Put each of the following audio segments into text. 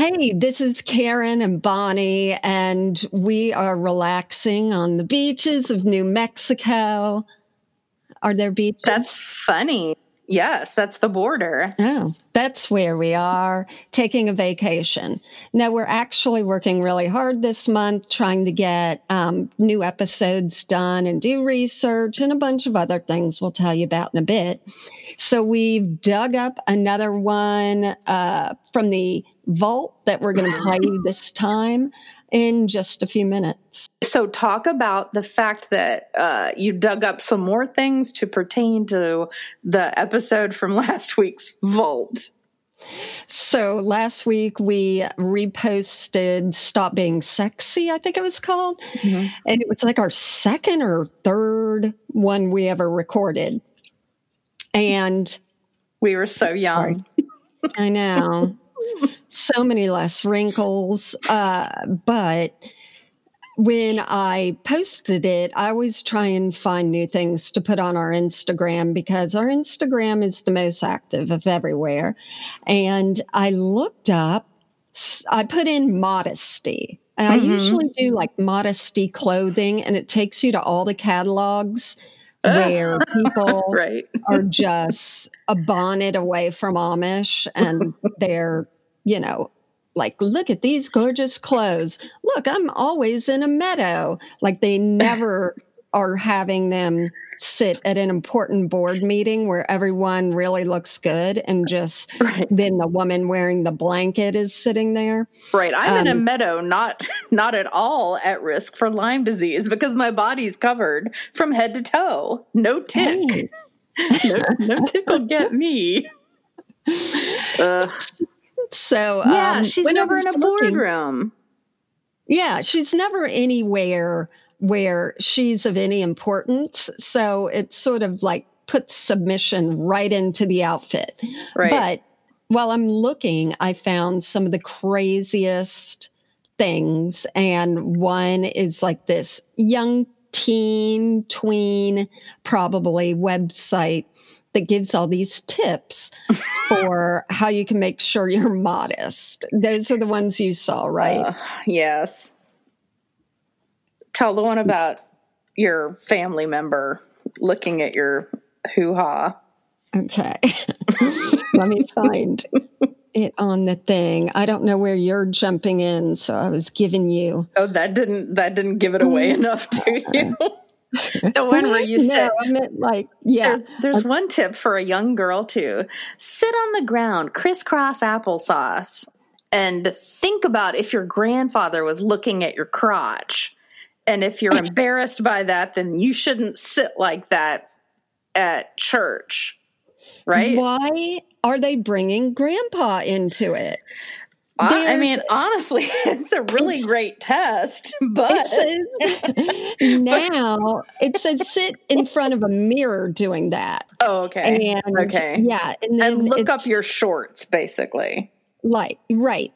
Hey, this is Karen and Bonnie, and we are relaxing on the beaches of New Mexico. Are there beaches? That's funny. Yes, that's the border. Oh, that's where we are taking a vacation. Now, we're actually working really hard this month trying to get um, new episodes done and do research and a bunch of other things we'll tell you about in a bit. So, we've dug up another one uh, from the vault that we're going to play you this time in just a few minutes. So, talk about the fact that uh, you dug up some more things to pertain to the episode from last week's Vault. So, last week we reposted Stop Being Sexy, I think it was called. Mm-hmm. And it was like our second or third one we ever recorded. And we were so young. I know. So many less wrinkles. Uh, but when I posted it, I always try and find new things to put on our Instagram because our Instagram is the most active of everywhere. And I looked up, I put in modesty. And mm-hmm. I usually do like modesty clothing, and it takes you to all the catalogs where people right. are just a bonnet away from Amish and they're you know, like, look at these gorgeous clothes. Look, I'm always in a meadow. Like, they never are having them sit at an important board meeting where everyone really looks good and just right. then the woman wearing the blanket is sitting there right i'm um, in a um, meadow not not at all at risk for lyme disease because my body's covered from head to toe no tick no, no tick will get me Ugh. So yeah, um, she's never in a boardroom. Yeah, she's never anywhere where she's of any importance. So it sort of like puts submission right into the outfit. Right. But while I'm looking, I found some of the craziest things. And one is like this young teen, tween, probably website that gives all these tips for how you can make sure you're modest. Those are the ones you saw, right? Uh, yes. Tell the one about your family member looking at your hoo ha. Okay. Let me find it on the thing. I don't know where you're jumping in, so I was giving you. Oh, that didn't that didn't give it away enough to you. the one where you sit. no, I meant like yeah. There's, there's one tip for a young girl too: sit on the ground, crisscross applesauce, and think about if your grandfather was looking at your crotch. And if you're embarrassed by that, then you shouldn't sit like that at church, right? Why are they bringing grandpa into it? I mean, honestly, it's a really great test, but it says, now it says sit in front of a mirror doing that. Oh, okay. And okay. Yeah. And, and look up your shorts, basically. Like, right.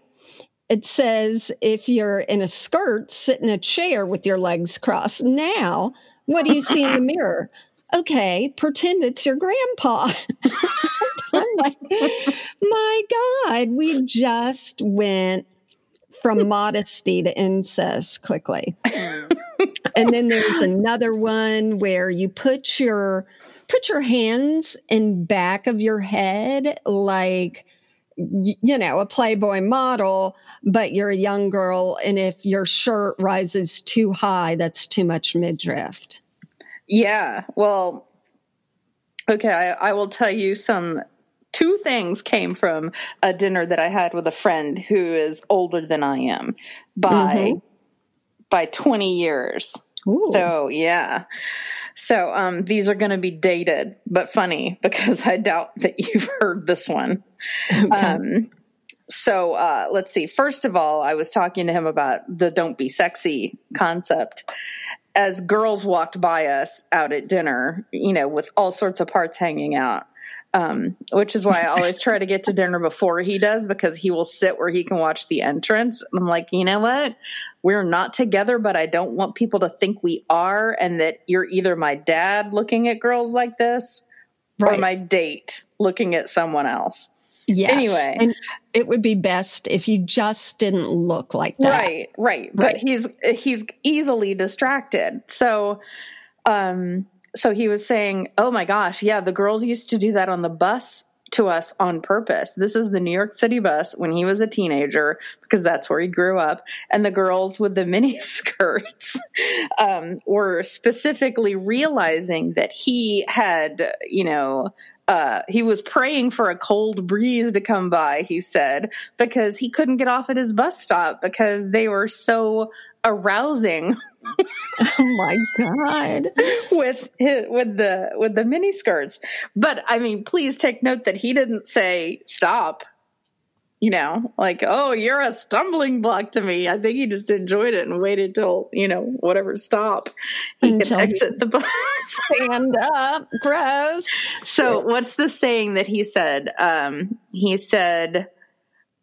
It says if you're in a skirt, sit in a chair with your legs crossed. Now, what do you see in the mirror? Okay, pretend it's your grandpa. I'm like, my God, we just went from modesty to incest quickly. and then there's another one where you put your put your hands in back of your head like you know a playboy model but you're a young girl and if your shirt rises too high that's too much midriff yeah well okay I, I will tell you some two things came from a dinner that I had with a friend who is older than I am by mm-hmm. by 20 years. Ooh. So, yeah. So, um, these are going to be dated, but funny because I doubt that you've heard this one. Okay. Um, so, uh, let's see. First of all, I was talking to him about the don't be sexy concept. As girls walked by us out at dinner, you know, with all sorts of parts hanging out, um, which is why I always try to get to dinner before he does because he will sit where he can watch the entrance. And I'm like, you know what? We're not together, but I don't want people to think we are and that you're either my dad looking at girls like this right. or my date looking at someone else. Yes. Anyway. and it would be best if you just didn't look like that. Right, right. But he's he's easily distracted. So um so he was saying, "Oh my gosh, yeah, the girls used to do that on the bus to us on purpose. This is the New York City bus when he was a teenager because that's where he grew up. And the girls with the mini skirts um, were specifically realizing that he had, you know, uh, he was praying for a cold breeze to come by, he said, because he couldn't get off at his bus stop because they were so arousing Oh my God. with his, with the with the mini skirts. But I mean, please take note that he didn't say stop. You know, like, oh, you're a stumbling block to me. I think he just enjoyed it and waited till, you know, whatever stop he Until could exit the bus. Stand up. Gross. So, what's the saying that he said? Um, he said,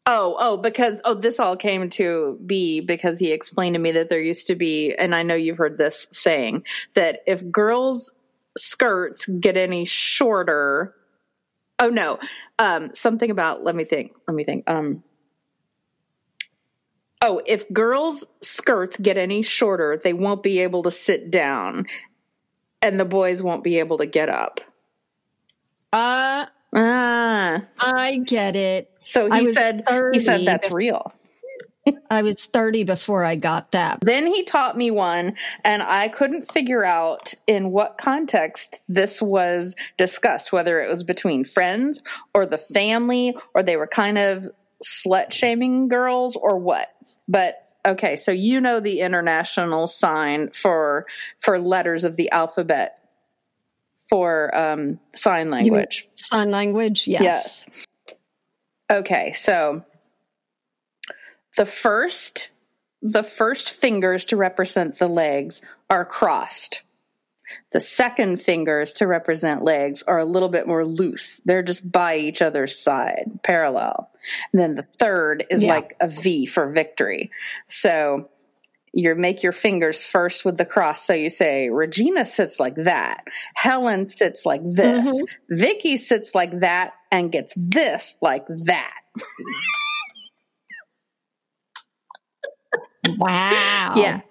"Oh, oh, because oh, this all came to be because he explained to me that there used to be, and I know you've heard this saying that if girls' skirts get any shorter, oh no, um, something about let me think, let me think, um." Oh, if girls' skirts get any shorter, they won't be able to sit down and the boys won't be able to get up. Uh, Ah, I get it. So he said he said that's real. I was 30 before I got that. Then he taught me one, and I couldn't figure out in what context this was discussed, whether it was between friends or the family, or they were kind of slut shaming girls or what. But okay, so you know the international sign for for letters of the alphabet for um, sign language. Sign language? Yes. Yes. Okay, so the first the first fingers to represent the legs are crossed. The second fingers to represent legs are a little bit more loose. They're just by each other's side, parallel. And then the third is Yeah. like a V for victory. So you make your fingers first with the cross. So you say, Regina sits like that. Helen sits like this. Mm-hmm. Vicky sits like that and gets this like that. Wow. Yeah.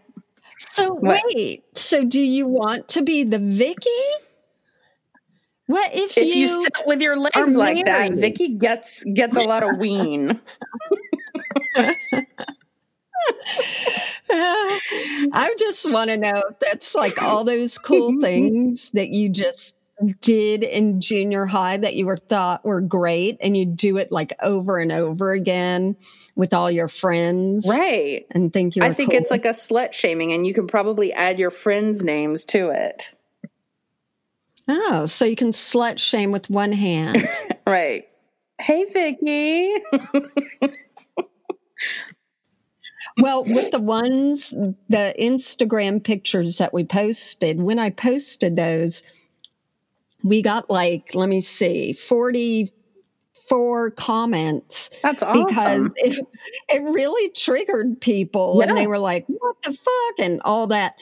So What? wait. So do you want to be the Vicky? What if, If you, you, sit with your legs like that. Vicky gets gets a lot of ween. I just want to know if that's like all those cool mm-hmm. things that you just did in junior high that you were thought were great and you do it like over and over again with all your friends right. and think you're I think it's like a slut shaming, and you can probably add your friends' names to it. oh so you can slut shame with one hand Right. Hey, Vicky. Well, with the ones, the Instagram pictures that we posted, when I posted those, we got like, let me see, 44 comments That's because awesome. it, it really triggered people and they were like, what the fuck? And all that.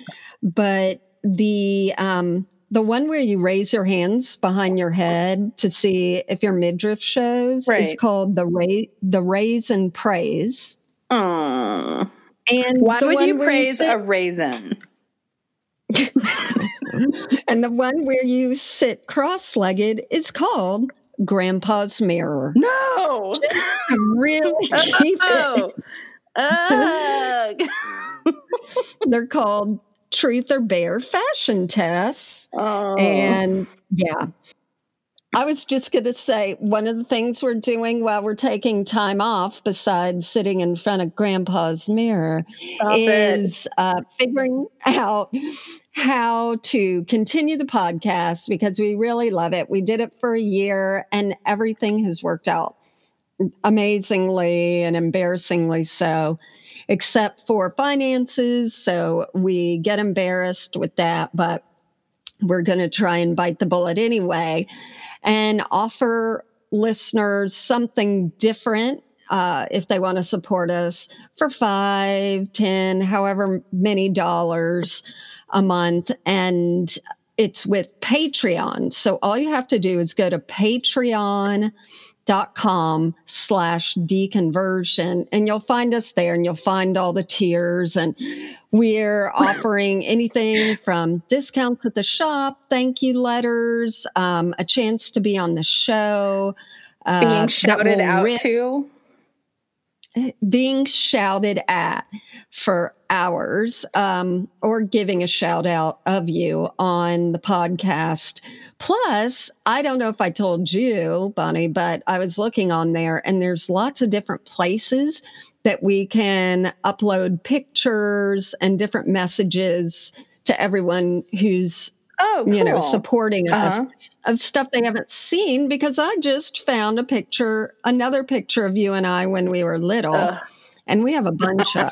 But the, um, the one where you raise your hands behind your head to see if your midriff shows is called the ra- the raise and praise. And Why would you praise sit- a raisin? and the one where you sit cross-legged is called Grandpa's mirror. No. really keep it. Oh. Ugh. They're called Truth or Bare fashion tests. oh. And yeah. I was just going to say one of the things we're doing while we're taking time off, besides sitting in front of grandpa's mirror, Stop is uh, figuring out how to continue the podcast because we really love it. We did it for a year and everything has worked out amazingly and embarrassingly so, except for finances. So we get embarrassed with that, but we're going to try and bite the bullet anyway and offer listeners something different uh, if they want to support us for five, ten, however many dollars a month. And it's with Patreon. So all you have to do is go to patreon.com dot com slash deconversion and you'll find us there and you'll find all the tiers and we're offering anything from discounts at the shop thank you letters um, a chance to be on the show uh, being shouted out rip, to being shouted at for hours um, or giving a shout out of you on the podcast. Plus, I don't know if I told you, Bonnie, but I was looking on there and there's lots of different places that we can upload pictures and different messages to everyone who's oh, cool. you know, supporting uh-huh. us of stuff they haven't seen because I just found a picture, another picture of you and I when we were little. Uh. And we have a bunch of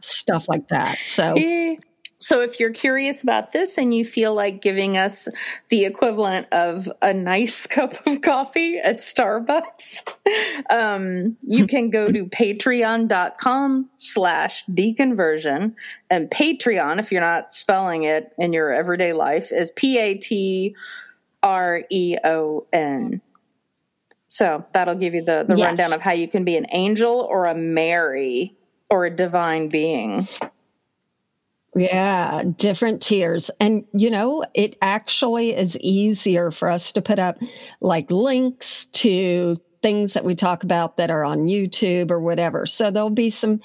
stuff like that. So so if you're curious about this and you feel like giving us the equivalent of a nice cup of coffee at Starbucks, um, you can go to patreon.com slash deconversion. And Patreon, if you're not spelling it in your everyday life, is P-A-T-R-E-O-N. So that'll give you the, the yes. rundown of how you can be an angel or a Mary or a divine being. Yeah, different tiers. And, you know, it actually is easier for us to put up like links to things that we talk about that are on YouTube or whatever. So there'll be some,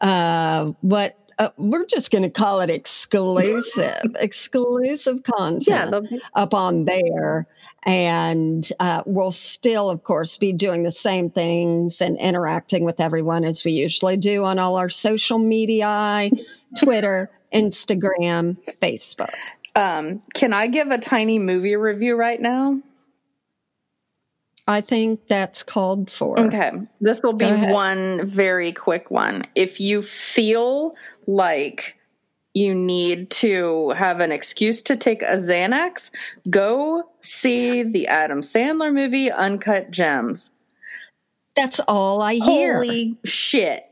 uh, what uh, we're just going to call it exclusive, exclusive content yeah, be- up on there. And uh, we'll still, of course, be doing the same things and interacting with everyone as we usually do on all our social media, Twitter, Instagram, Facebook. Um, can I give a tiny movie review right now? I think that's called for. Okay. This will be one very quick one. If you feel like you need to have an excuse to take a Xanax, go see the Adam Sandler movie Uncut Gems. That's all I hear. Holy shit.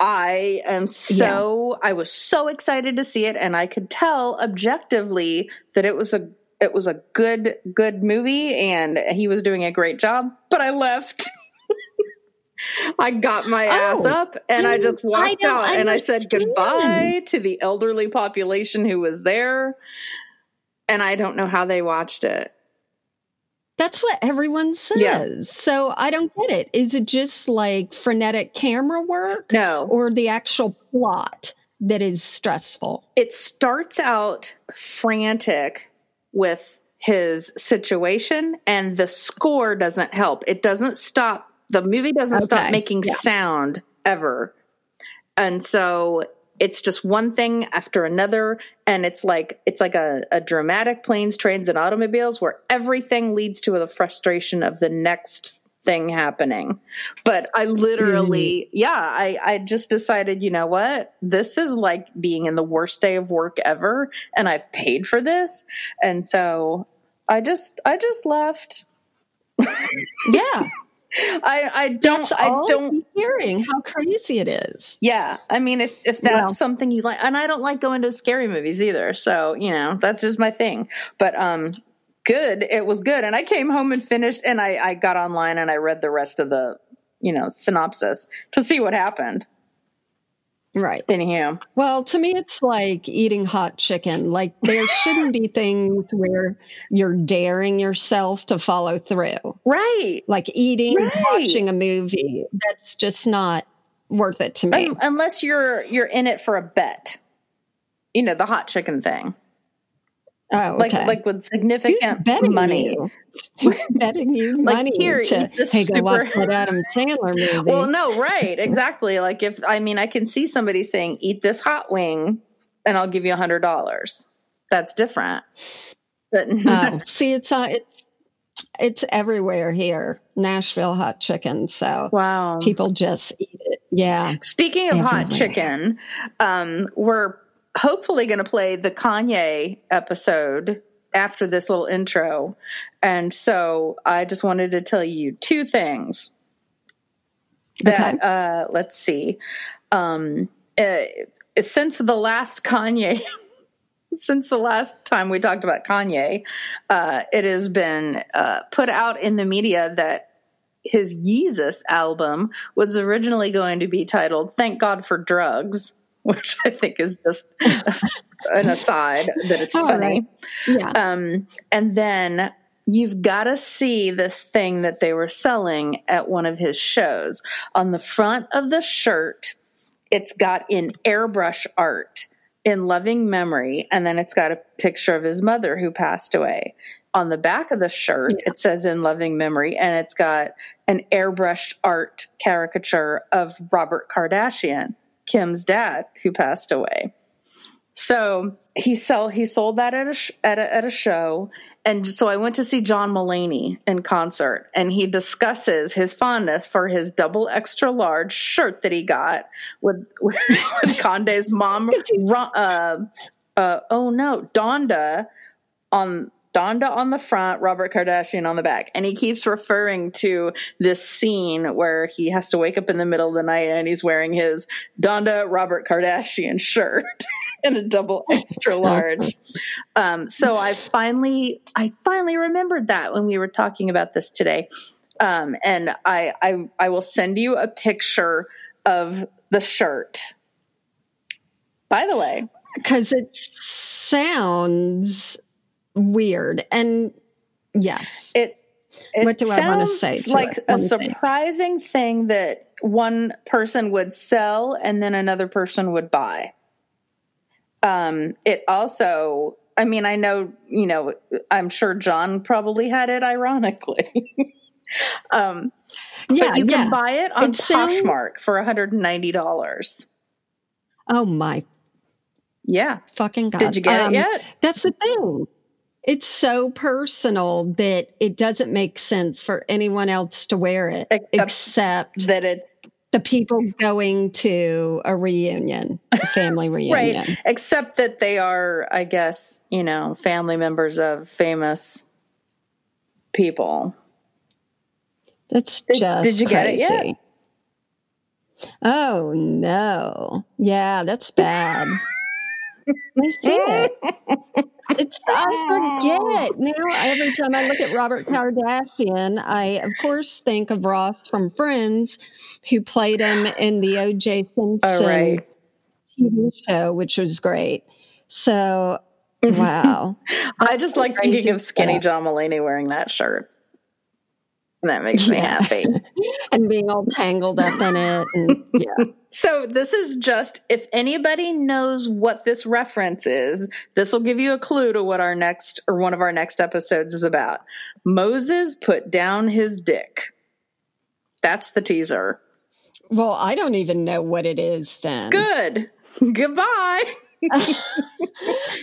I am so yeah. I was so excited to see it and I could tell objectively that it was a it was a good good movie and he was doing a great job, but I left. I got my oh, ass up and I just walked I out and I said goodbye to the elderly population who was there. And I don't know how they watched it. That's what everyone says. Yeah. So I don't get it. Is it just like frenetic camera work? No. Or the actual plot that is stressful? It starts out frantic with his situation, and the score doesn't help. It doesn't stop. The movie doesn't okay. stop making yeah. sound ever. And so it's just one thing after another and it's like it's like a, a, dramatic planes trains and automobiles where everything leads to the frustration of the next thing happening. But i literally mm. yeah i i just decided you know what? This is like being in the worst day of work ever and i've paid for this. And so i just i just left. Yeah I I don't that's I don't hearing how crazy it is. Yeah, I mean if if that's well, something you like, and I don't like going to scary movies either, so you know that's just my thing. But um, good, it was good, and I came home and finished, and I I got online and I read the rest of the you know synopsis to see what happened. Right. Anyhow. Well, to me, it's like eating hot chicken. Like, there shouldn't be things where you're daring yourself to follow through. Right. Like eating, right. watching a movie. That's just not worth it to me. Um, unless you're you're in it for a bet. You know, the hot chicken thing. Oh, okay. like like with significant money. Betting you money like here, to hey, super... go watch that Adam Sandler movie. Well, no, right, exactly. like if I mean, I can see somebody saying, "Eat this hot wing, and I'll give you a hundred dollars." That's different. But oh, see, it's uh, it's it's everywhere here. Nashville hot chicken. So wow, people just eat it. Yeah. Speaking of everywhere. hot chicken, um, we're hopefully going to play the Kanye episode after this little intro. And so I just wanted to tell you two things that, okay. uh, let's see. Um, uh, since the last Kanye, since the last time we talked about Kanye, uh, it has been uh, put out in the media that his Yeezus album was originally going to be titled "Thank God for Drugs," which I think is just an aside that it's All funny. right. Yeah. Um, and then you've got to see this thing that they were selling at one of his shows. On the front of the shirt, it's got in airbrush art in loving memory, and then it's got a picture of his mother who passed away. On the back of the shirt, it says in loving memory, and it's got an airbrushed art caricature of Robert Kardashian, Kim's dad, who passed away. So he sell he sold that at a, sh- at a at a show, and so I went to see John Mulaney in concert, and he discusses his fondness for his double extra large shirt that he got with with, Kanye's mom. Uh, uh, oh no, Donda on Donda on the front, Robert Kardashian on the back. And he keeps referring to this scene where he has to wake up in the middle of the night and he's wearing his Donda Robert Kardashian shirt in a double extra large. Um, so I finally I finally remembered that when we were talking about this today. Um, and I, I I will send you a picture of the shirt. By the way, because it sounds weird and yes it it What do I wanna say to like it? a Let me think. surprising thing that one person would sell and then another person would buy. Um, it also, I mean, I know, you know, I'm sure John probably had it ironically. um, yeah but you yeah can buy it on It sounds- Poshmark for $190. oh my Yeah. fucking god Did you get Um, it yet? that's the thing it's so personal that it doesn't make sense for anyone else to wear it Except- except That it's the people going to a reunion a family reunion right. Except that they are, I guess, you know, family members of famous people. That's Did- just did you get it yet? Oh no. Yeah, that's bad. Me see it. It's I forget. Now every time I look at Robert Kardashian, I of course think of Ross from Friends, who played him in the OJ oh, Simpson Oh, right. TV show, which was great. So wow. I just like thinking of skinny. John Mulaney wearing that shirt. That makes me Yeah. happy. and being all tangled up in it and yeah. So this is just if anybody knows what this reference is, this will give you a clue to what our next or one of our next episodes is about. Moses put down his dick. That's the teaser. Well, I don't even know what it is then. Good. Goodbye.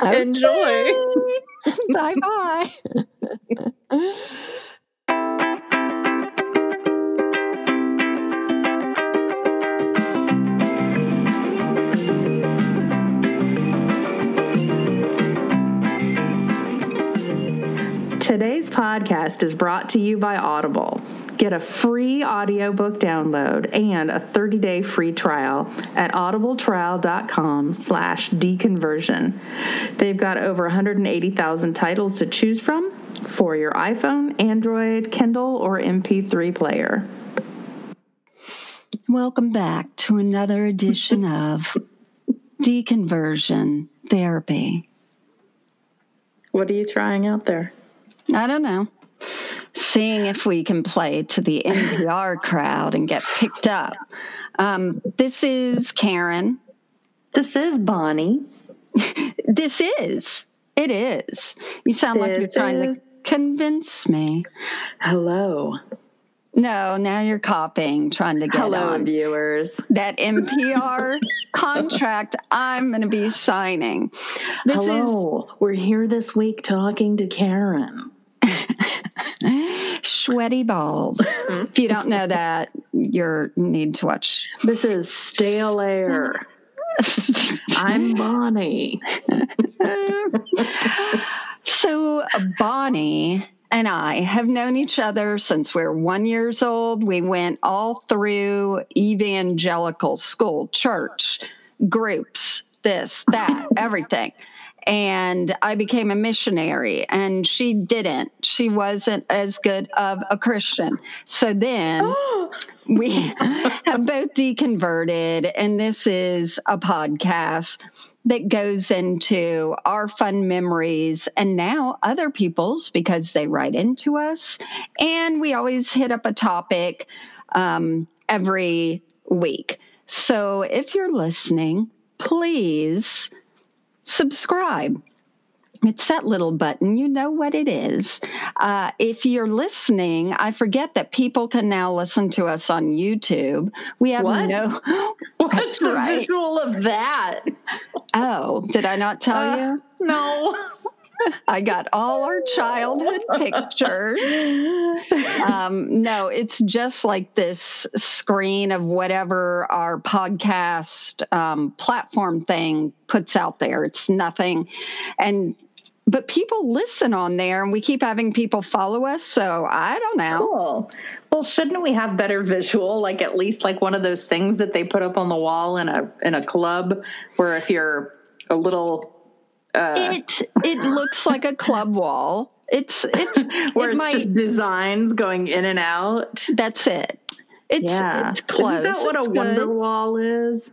Enjoy. bye bye. Today's podcast is brought to you by Audible. Get a free audiobook download and a 30-day free trial at audibletrial.com slash deconversion. They've got over 180,000 titles to choose from for your iPhone, Android, Kindle, or MP3 player. Welcome back to another edition of Deconversion Therapy. What are you trying out there? I don't know. Seeing if we can play to the NPR crowd and get picked up. Um, this is Karen. This is Bonnie. This is. It is. You sound like you're trying is- to convince me. Hello. No, now you're copying, trying to get Hello, on. viewers. That NPR contract I'm going to be signing. This Hello. We're here this week talking to Karen. sweaty balls. Hmm? if you don't know that, you need to watch. This is Stale Air. I'm Bonnie. So Bonnie and I have known each other since we are one years old. We went all through evangelical school, church, groups, this, that, everything. And I became a missionary, and she didn't. She wasn't as good of a Christian. So then we have both deconverted, and this is a podcast that goes into our fun memories and now other people's because they write into us. And we always hit up a topic um, every week. So if you're listening, please subscribe. It's that little button. You know what it is. Uh, if you're listening, I forget that people can now listen to us on YouTube. We have What? no. What's the right. visual of that? Oh, did I not tell Uh, you? No. I got all our childhood pictures. Um, no, it's just like this screen of whatever our podcast um, platform thing puts out there. It's nothing. And but people listen on there and we keep having people follow us. So I don't know. Cool. Well, shouldn't we have better visual? Like at least like one of those things that they put up on the wall in a in a club, where if you're a little, uh, It it looks like a club wall. It's it's where it it's might- just designs going in and out. that's it. It's yeah, it's isn't that what a It's Wonderwall is?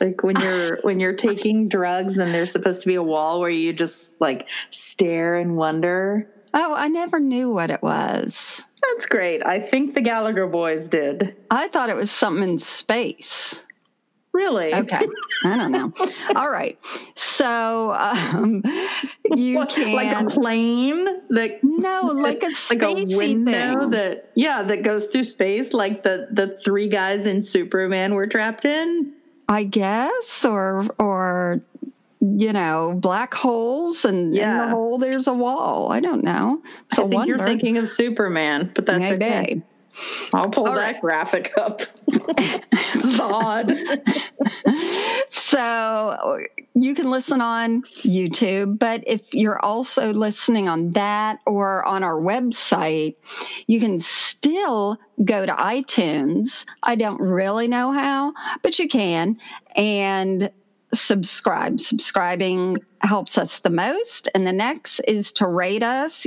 Like when you're when you're taking drugs and there's supposed to be a wall where you just like stare and wonder. Oh, I never knew what it was. That's great. I think the Gallagher boys did. I thought it was something in space. Really? Okay. I don't know. All right. So um, you What, can like a plane that no, like a like a window thing. that yeah that goes through space like the the three guys in superman were trapped in I guess, or or you know, black holes, and in Yeah. the hole there's a wall. I don't know. It's i think you're thinking of superman but that's Maybe. okay i'll pull All that right. graphic up zod So you can listen on YouTube, but if you're also listening on that or on our website, you can still go to iTunes. I don't really know how, but you can and subscribe. Subscribing helps us the most. And the next is to rate us.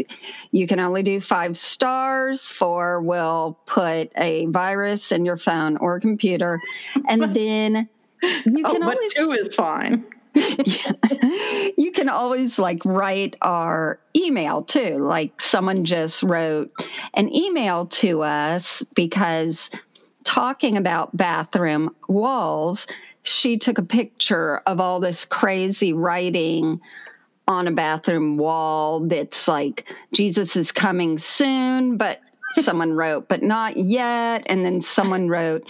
You can only do five stars, four will put a virus in your phone or computer. And then you oh can but always two is fine you can always like write our email too. Like someone just wrote an email to us because talking about bathroom walls, she took a picture of all this crazy writing on a bathroom wall that's like Jesus is coming soon, but someone wrote, but not yet. And then someone wrote,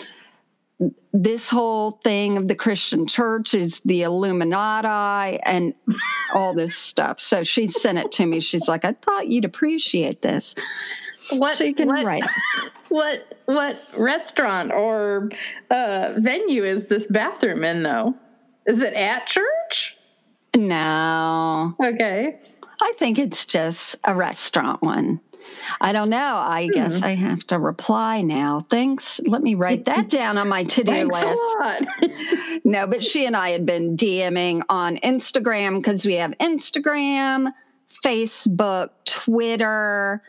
this whole thing of the Christian church is the Illuminati and all this stuff. So she sent it to me. She's like, I thought you'd appreciate this. What So you can what, write. what what restaurant or uh venue is this bathroom in though is it at church No, okay I think it's just a restaurant one. I don't know. I guess I have to reply now. Thanks. Let me write that down on my to do thanks list. a lot No, but she and I had been DMing on Instagram because we have Instagram, Facebook, Twitter.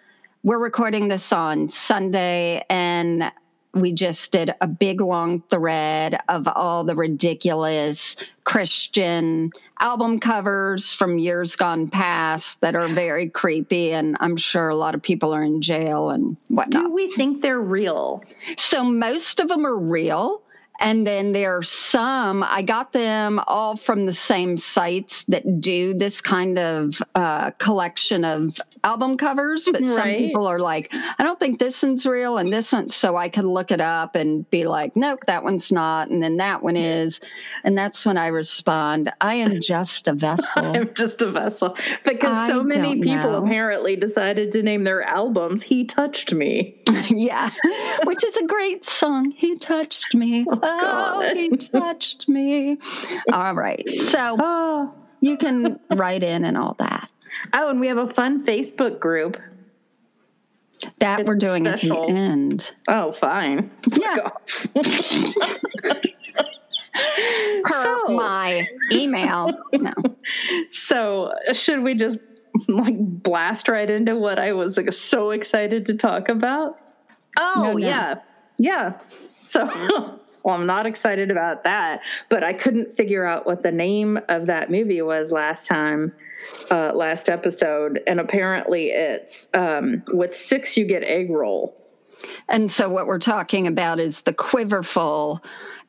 We're recording this on Sunday, and we just did a big long thread of all the ridiculous Christian album covers from years gone past that are very creepy. And I'm sure a lot of people are in jail and whatnot. do we think they're real So most of them are real. And then there are some, I got them all from the same sites that do this kind of uh, collection of album covers. But some people are like, I don't think this one's real and this one. So I can look it up and be like, nope, that one's not. And then that one is. And that's when I respond, I am just a vessel. I'm just a vessel because I so many people know. apparently decided to name their albums "He Touched Me." yeah, which is a great song. He touched me. Oh, God. he touched me. All right. So Oh, you can write in and all that. oh, and we have a fun Facebook group. That It's we're doing special. at the end. Oh, fine. Yeah. Per So- my email. No. so, uh, should we just like blast right into what I was like so excited to talk about? Oh, No, no. yeah. Yeah. So, well, I'm not excited about that, but I couldn't figure out what the name of that movie was last time, uh, last episode. And apparently it's um, with six, you get egg roll. And so, what we're talking about is the Quiverful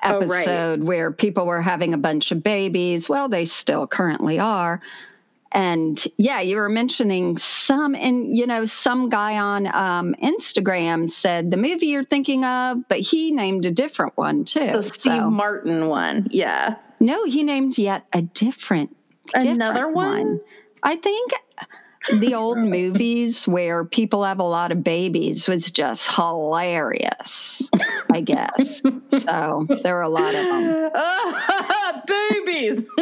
Oh, right. episode where people were having a bunch of babies. Well, they still currently are. And yeah, you were mentioning some, and you know, some guy on um, Instagram said the movie you're thinking of, but he named a different one too. The Steve So- Martin one. Yeah. no, he named yet a different, Another different one? I think the old movies where people have a lot of babies was just hilarious, I guess. so there were a lot of them. Babies.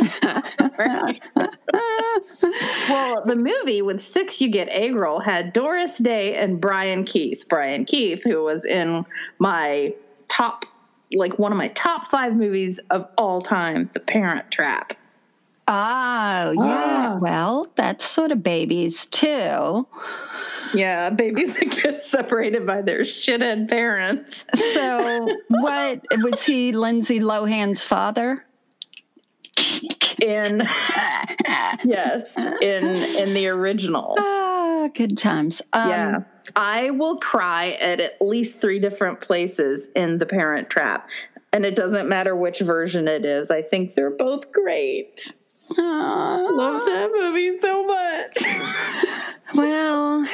well, the movie with six you get egg roll had Doris Day and Brian Keith. Brian Keith, who was in my top, like one of my top five movies of all time, The Parent Trap. Oh, yeah. Ah. Well, that's sort of babies too. Yeah, babies that get separated by their shithead parents. So, what was he, Lindsay Lohan's father? In yes, in in the original. Ah, good times. Um, yeah. I will cry at at least three different places in The Parent Trap. And it doesn't matter which version it is. I think they're both great. aw. Love that movie so much. Well,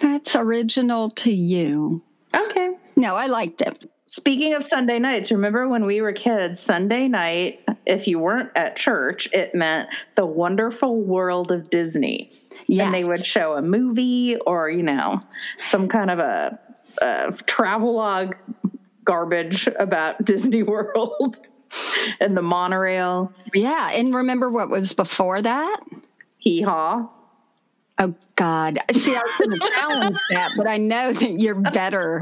that's original to you. Okay. No, I liked it. Speaking of Sunday nights, remember when we were kids, Sunday night, if you weren't at church, it meant the wonderful world of Disney. Yeah. and they would show a movie or you know some kind of a, a travelogue garbage about Disney World and the monorail. Yeah. And remember what was before that? Hee haw. Oh God! See, I was going to challenge that, but I know that you're better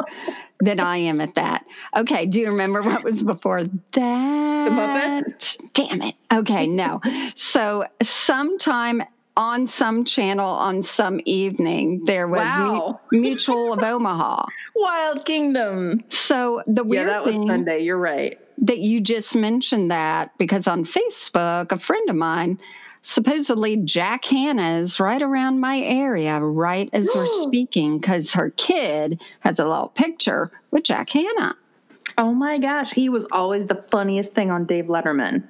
than I am at that. Okay, do you remember what was before that? The Muppets? Damn it. Okay, no. So sometime on some channel on some evening there was Mu- Mutual of Omaha. Wild Kingdom. So the weird Yeah, that was thing Sunday. You're right. that you just mentioned that because on Facebook, a friend of mine, supposedly Jack Hanna is right around my area right as we're speaking because her kid has a little picture with Jack Hanna. Oh my gosh, he was always the funniest thing on Dave Letterman.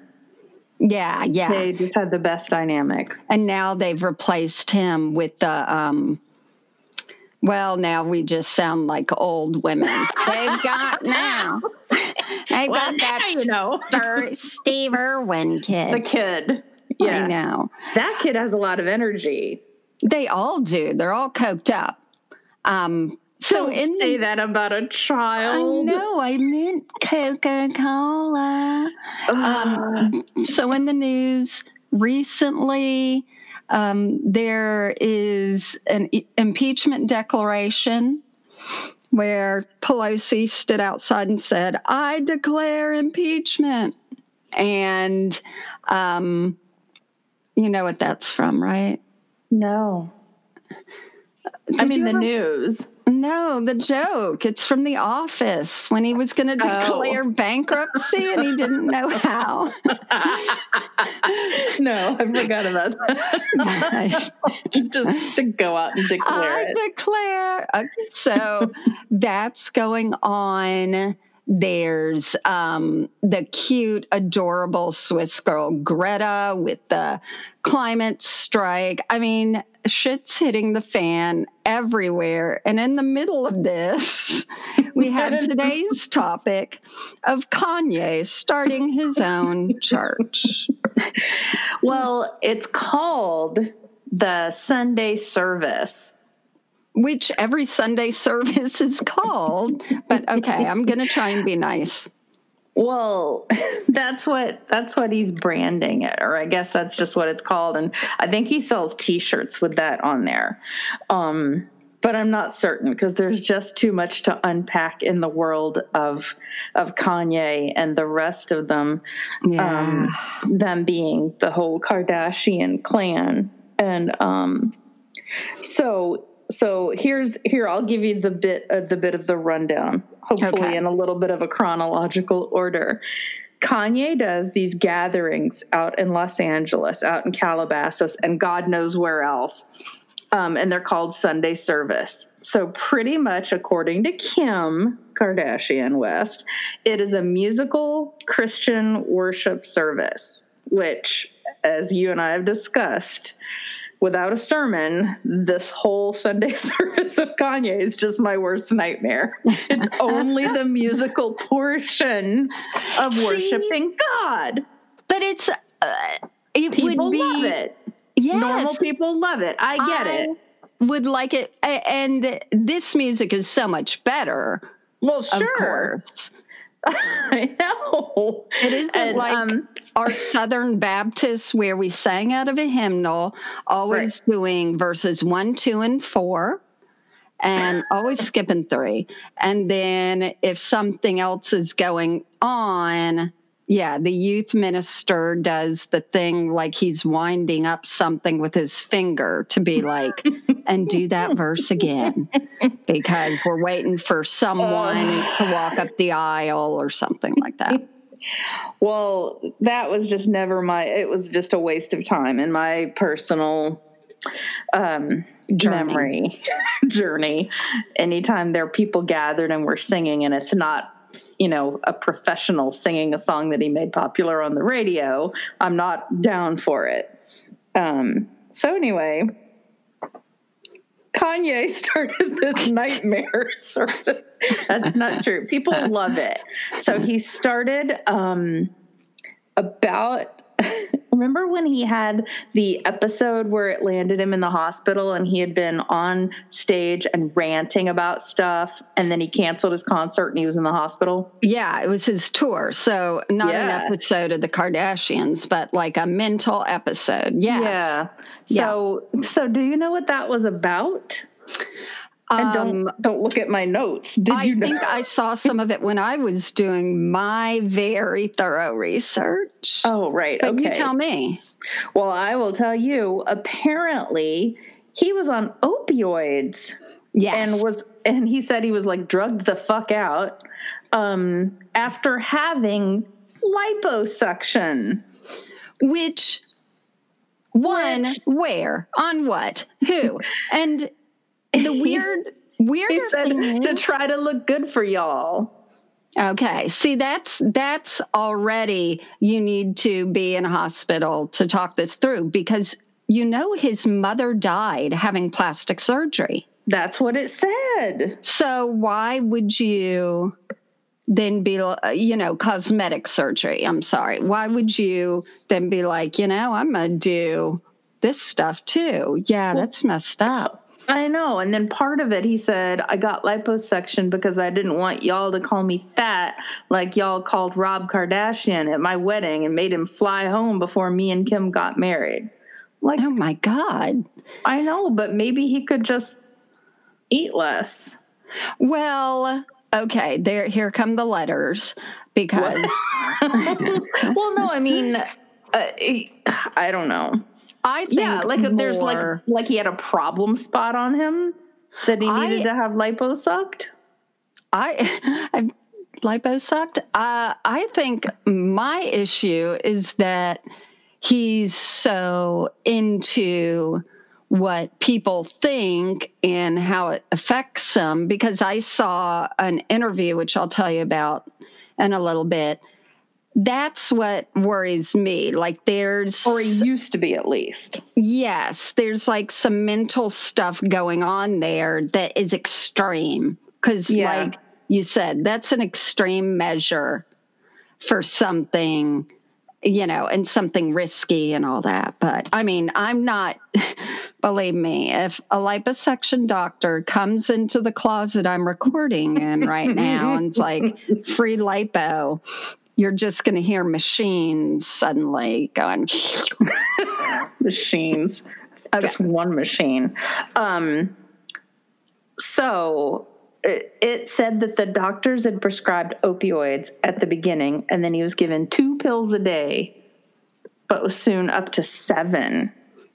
Yeah, yeah. They just had the best dynamic. and now they've replaced him with the um well now we just sound like old women they've got now they've got that you know. Steve irwin kid The kid. I Yeah. know That kid has a lot of energy. they all do they're all coked up um so Don't in say the, that about a I child. know I meant Coca Cola. Um, so in the news recently, um, there is an i- impeachment declaration where Pelosi stood outside and said, "I declare impeachment," and um, you know what that's from, right? no. I mean, the ever- news. No, the joke. It's from The Office when he was going to Oh. declare bankruptcy and he didn't know how. no, I forgot about that. Just to go out and declare I it. declare. Okay, so that's going on. There's um, the cute, adorable Swiss girl Greta with the climate strike. I mean, shit's hitting the fan everywhere. And in the middle of this, we have today's topic of Kanye starting his own church. Well, it's called the Sunday service. Which every Sunday service is called. But okay, I'm going to try and be nice. Well, that's what that's what he's branding it, or I guess that's just what it's called. And I think he sells T-shirts with that on there. Um, but I'm not certain because there's just too much to unpack in the world of of Kanye and the rest of them. Yeah. Um, them being the whole Kardashian clan, and um, so so here's here I'll give you the bit of the bit of the rundown, hopefully Okay. in a little bit of a chronological order. Kanye does these gatherings out in Los Angeles, out in Calabasas, and God knows where else. Um, and they're called Sunday service. So, pretty much according to Kim Kardashian West, it is a musical Christian worship service, which, as you and I have discussed, without a sermon, this whole Sunday service of Kanye is just my worst nightmare. It's only the musical portion of See? worshiping God. but it's uh, it People would be love it. Yes, Normal people love it. I get it. Would like it, and this music is so much better. Well, sure. I know. it isn't And, like um, our Southern Baptists where we sang out of a hymnal, always doing verses one, two, and four, and always skipping three. And then if something else is going on, yeah, the youth minister does the thing like he's winding up something with his finger to be like, and do that verse again because we're waiting for someone to walk up the aisle or something like that. Well, that was just never my. It was just a waste of time in my personal um, Journey. memory journey. Anytime there are people gathered and we're singing, and it's not, you know, a professional singing a song that he made popular on the radio, I'm not down for it. Um, so anyway. Kanye started this nightmare service. That's not true. People love it. So he started um, about. Remember when he had the episode where it landed him in the hospital and he had been on stage and ranting about stuff and then he canceled his concert and he was in the hospital? Yeah, it was his tour. So not Yeah. an episode of the Kardashians, but like a mental episode. Yes. Yeah. So so do you know what that was about? And Um, don't don't look at my notes. Did I you know? think I saw some of it when I was doing my very thorough research. oh, right. but okay. you tell me. Well, I will tell you, apparently he was on opioids Yes. and was and he said he was like drugged the fuck out um after having liposuction. Which one, Which- where, on what, who, and the weird, weird thing to try to look good for y'all. Okay. See, that's that's already you need to be in a hospital to talk this through because you know his mother died having plastic surgery. That's what it said. So why would you then be uh, you know cosmetic surgery? I'm sorry. Why would you then be like, you know, I'm going to do this stuff too? Yeah, that's messed up. I know. And then part of it, he said, I got liposuction because I didn't want y'all to call me fat like y'all called Rob Kardashian at my wedding and made him fly home before me and Kim got married. Like, Oh my god. I know, but maybe he could just eat less. Well, okay, there here come the letters because well, no, I mean, uh, I don't know. I think Yeah, like there's like like he had a problem spot on him that he I- needed to have liposucked. I I've liposucked. Uh, I think my issue is that he's so into what people think and how it affects them because I saw an interview which I'll tell you about in a little bit. That's what worries me. Like there's Or he used to be at least. Yes, there's like some mental stuff going on there that is extreme. Because, Yeah. like you said, that's an extreme measure for something, you know, and something risky and all that. But I mean, I'm not, believe me, if a liposuction doctor comes into the closet I'm recording in right now and it's like free lipo, you're just going to hear machines suddenly going. machines. Okay. Just one machine. Um so it, it said that the doctors had prescribed opioids at the beginning, and then he was given two pills a day, but was soon up to seven.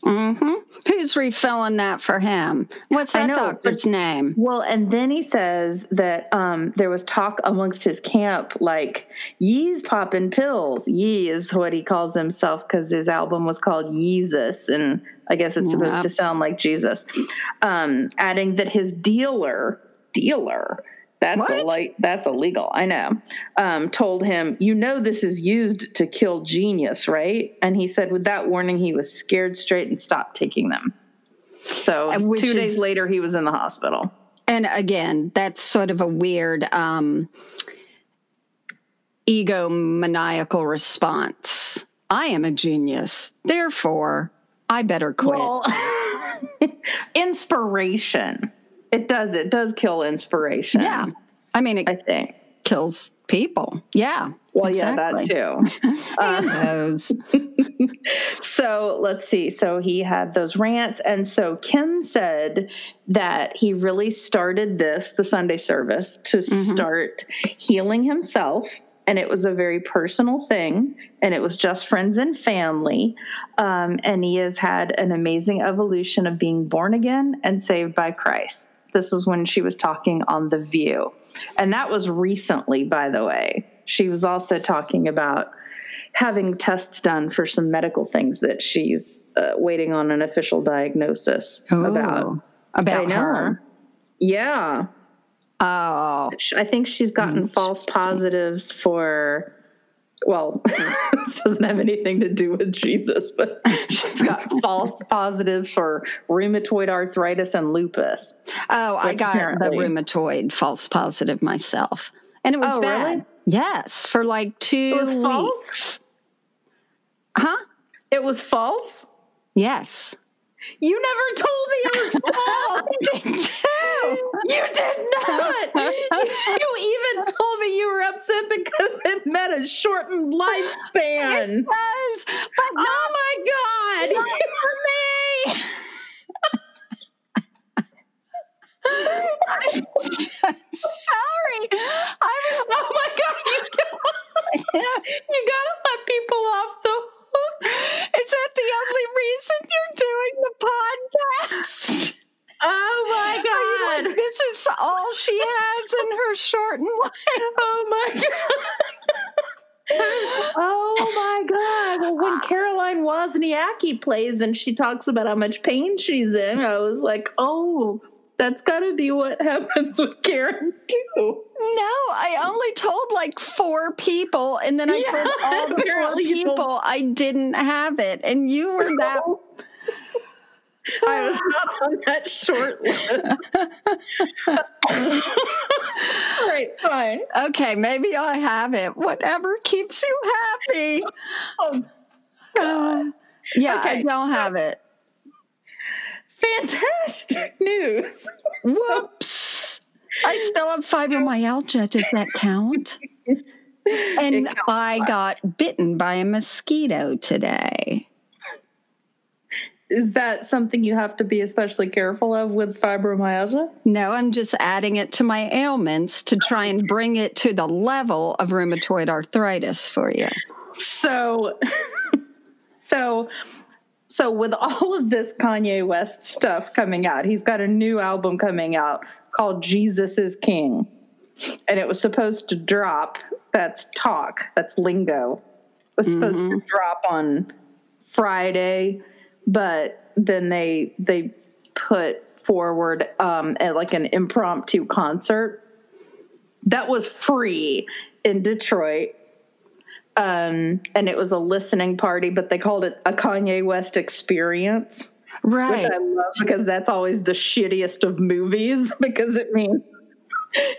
Mm-hmm. Who's refilling that for him? What's that know, doctor's name? Well, and then he says that um, there was talk amongst his camp, like Yee's popping pills. Yee is what he calls himself because his album was called Yeezus, and I guess it's supposed to sound like Jesus. Um, adding that his dealer, dealer, that's a light, that's illegal. I know. Um, told him, you know, this is used to kill genius, right? And he said, with that warning, he was scared straight and stopped taking them. So two is- days later, he was in the hospital. And again, that's sort of a weird um, egomaniacal response. I am a genius, therefore I better quit. Well, inspiration. It does. It does kill inspiration. yeah, I mean it I think. kills people. Yeah. Well, exactly. yeah, that too. Those. So let's see. So he had those rants. And so Kim said that he really started this, the Sunday service, to start healing himself. And it was a very personal thing. And it was just friends and family. Um, and he has had an amazing evolution of being born again and saved by Christ. This was when she was talking on The View. And that was recently, by the way. She was also talking about having tests done for some medical things that she's uh, waiting on an official diagnosis about. Ooh, about I know. her. Yeah. Oh, I think she's gotten false positives for, well, this doesn't have anything to do with Jesus, but she's got false positives for rheumatoid arthritis and lupus. oh, I got apparently. the rheumatoid false positive myself, and it was Oh, bad. really? Yes, for like two It was weeks. false? Huh? It was false? Yes. You never told me it was false. You did not. you even told me you were upset because it meant a shortened lifespan. Yes, but oh not Oh my god. for me. Sorry. I'm Oh my god. You gotta, you gotta let people off the hook. Is that the only reason you're doing the podcast? Oh my god. like, this is all she has in her shortened life. Oh my god. Oh my god. Well, when Caroline Wozniacki plays and she talks about how much pain she's in, I was like, oh, that's gotta be what happens with Karen too. No, I only told like four people, and then I Yeah, told all the four people I didn't have it, and you were that. I was not on that short list. All right, fine. Okay, maybe I have it. Whatever keeps you happy. Oh, Uh, yeah, I Okay. don't have it. fantastic news. Whoops. I still have fibromyalgia. Does that count? And I got bitten by a mosquito today. Is that something you have to be especially careful of with fibromyalgia? No, I'm just adding it to my ailments to try and bring it to the level of rheumatoid arthritis for you. So, so, so with all of this Kanye West stuff coming out, he's got a new album coming out called Jesus is King. And it was supposed to drop. That's talk. That's lingo. It was supposed to mm-hmm. drop on Friday, but then they they put forward um, at like an impromptu concert that was free in Detroit um, and it was a listening party, but they called it a Kanye West experience, Right. which I love because that's always the shittiest of movies because it means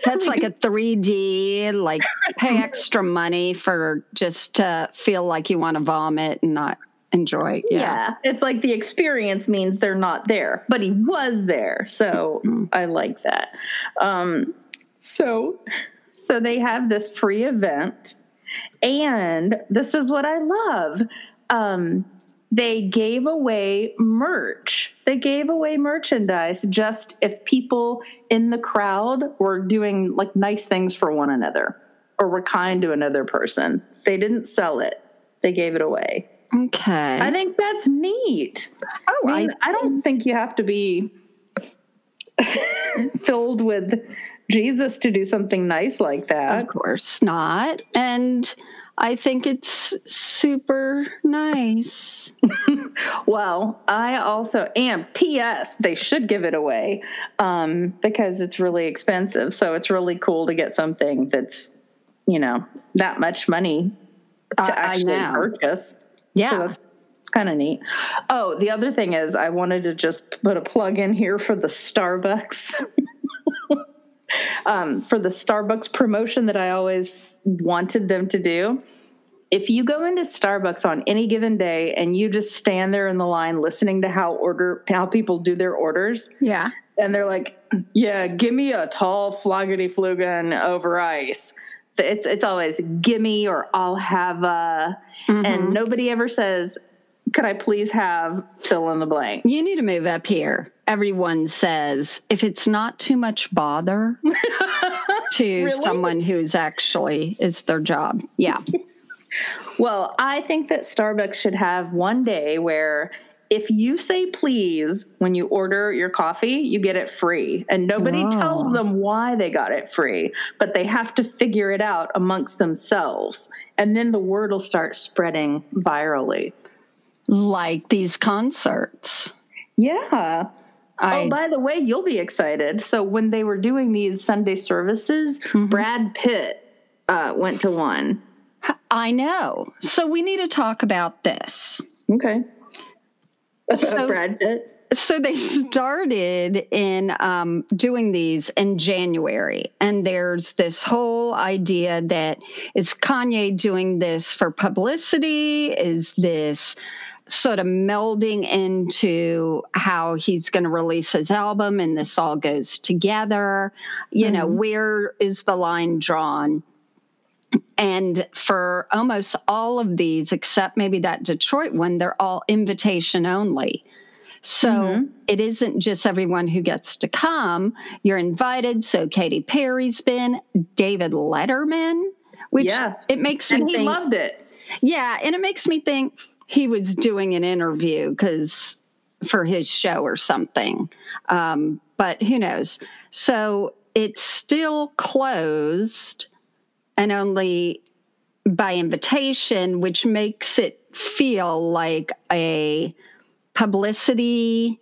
That's like a 3D, like pay extra money for just to feel like you want to vomit and not enjoy. yeah. Yeah. it's like the experience means they're not there, but he was there, so I like that. Um, so, so they have this free event, and this is what I love. Um, they gave away merch. They gave away merchandise just if people in the crowd were doing like nice things for one another or were kind to another person. They didn't sell it, they gave it away. Okay. I think that's neat. oh, I, mean, I don't think you have to be filled with Jesus to do something nice like that. Of course not. And I think it's super nice. well, I also and P.S. They should give it away um, because it's really expensive. So it's really cool to get something that's you know that much money to I- I actually know. purchase. Yeah. So that's it's kind of neat. Oh, the other thing is, I wanted to just put a plug in here for the Starbucks. um, for the Starbucks promotion that I always wanted them to do. If you go into Starbucks on any given day and you just stand there in the line listening to how order how people do their orders, yeah. and they're like, "Yeah, give me a tall floggity flugen over ice." It's it's always gimme or I'll have a, Mhm. and nobody ever says, "Could I please have fill in the blank?" You need to move up here. Everyone says if it's not too much bother to Really? someone who's actually it's their job. Yeah. Well, I think that Starbucks should have one day where if you say please when you order your coffee, you get it free. And nobody Oh. tells them why they got it free, but they have to figure it out amongst themselves. And then the word will start spreading virally. like these concerts. Yeah. I oh, by the way, you'll be excited. So when they were doing these Sunday services, Mhm. Brad Pitt uh, went to one. I know. So we need to talk about this. Okay. So- Brad Pitt. So they started in um, doing these in January, and there's this whole idea that is Kanye doing this for publicity? Is this sort of melding into how he's going to release his album, and this all goes together? You know, Mhm. where is the line drawn? And for almost all of these, except maybe that Detroit one, they're all invitation only. So Mhm. it isn't just everyone who gets to come. You're invited. So Katy Perry's been, David Letterman, which Yeah. it makes me And he think. loved it. yeah, and it makes me think he was doing an interview because for his show or something. Um, but who knows? So it's still closed and only by invitation, which makes it feel like a publicity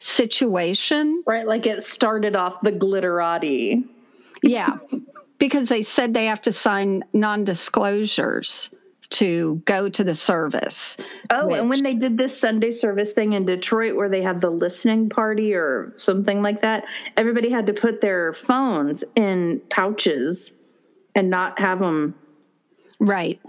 situation. Right, like it started off the glitterati. Yeah, because they said they have to sign non disclosures to go to the service. Oh, and when they did this Sunday service thing in Detroit where they had the listening party or something like that, everybody had to put their phones in pouches and not have them. Right.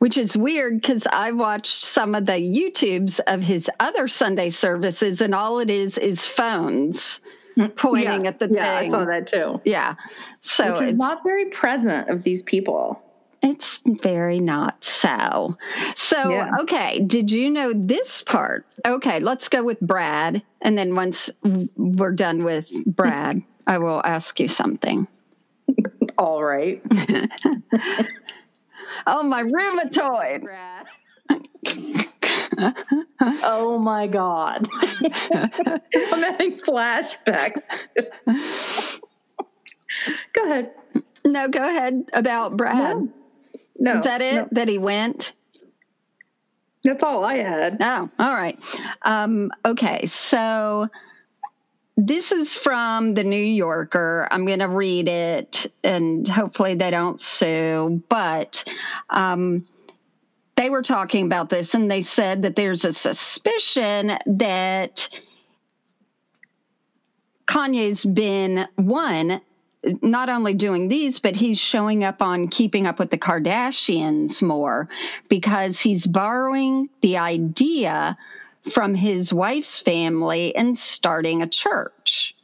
Which is weird because I watched some of the YouTubes of his other Sunday services, and all it is is phones mm, pointing at the yeah, thing. I saw that too. Yeah. So Which is it's, not very present of these people. it's very not so. So, Yeah. okay. Did you know this part? Okay, let's go with Brad. And then once we're done with Brad, I will ask you something. All right. Oh, my rheumatoid. oh my God. I'm having flashbacks. Go ahead. no, go ahead about Brad. No. No. Is that it? no. That he went? That's all I had. Oh, all right. Um, okay, so this is from the New Yorker. I'm going to read it, and hopefully they don't sue. But um, they were talking about this, and they said that there's a suspicion that Kanye's been one not only doing these, but he's showing up on Keeping Up with the Kardashians more because he's borrowing the idea from his wife's family and starting a church.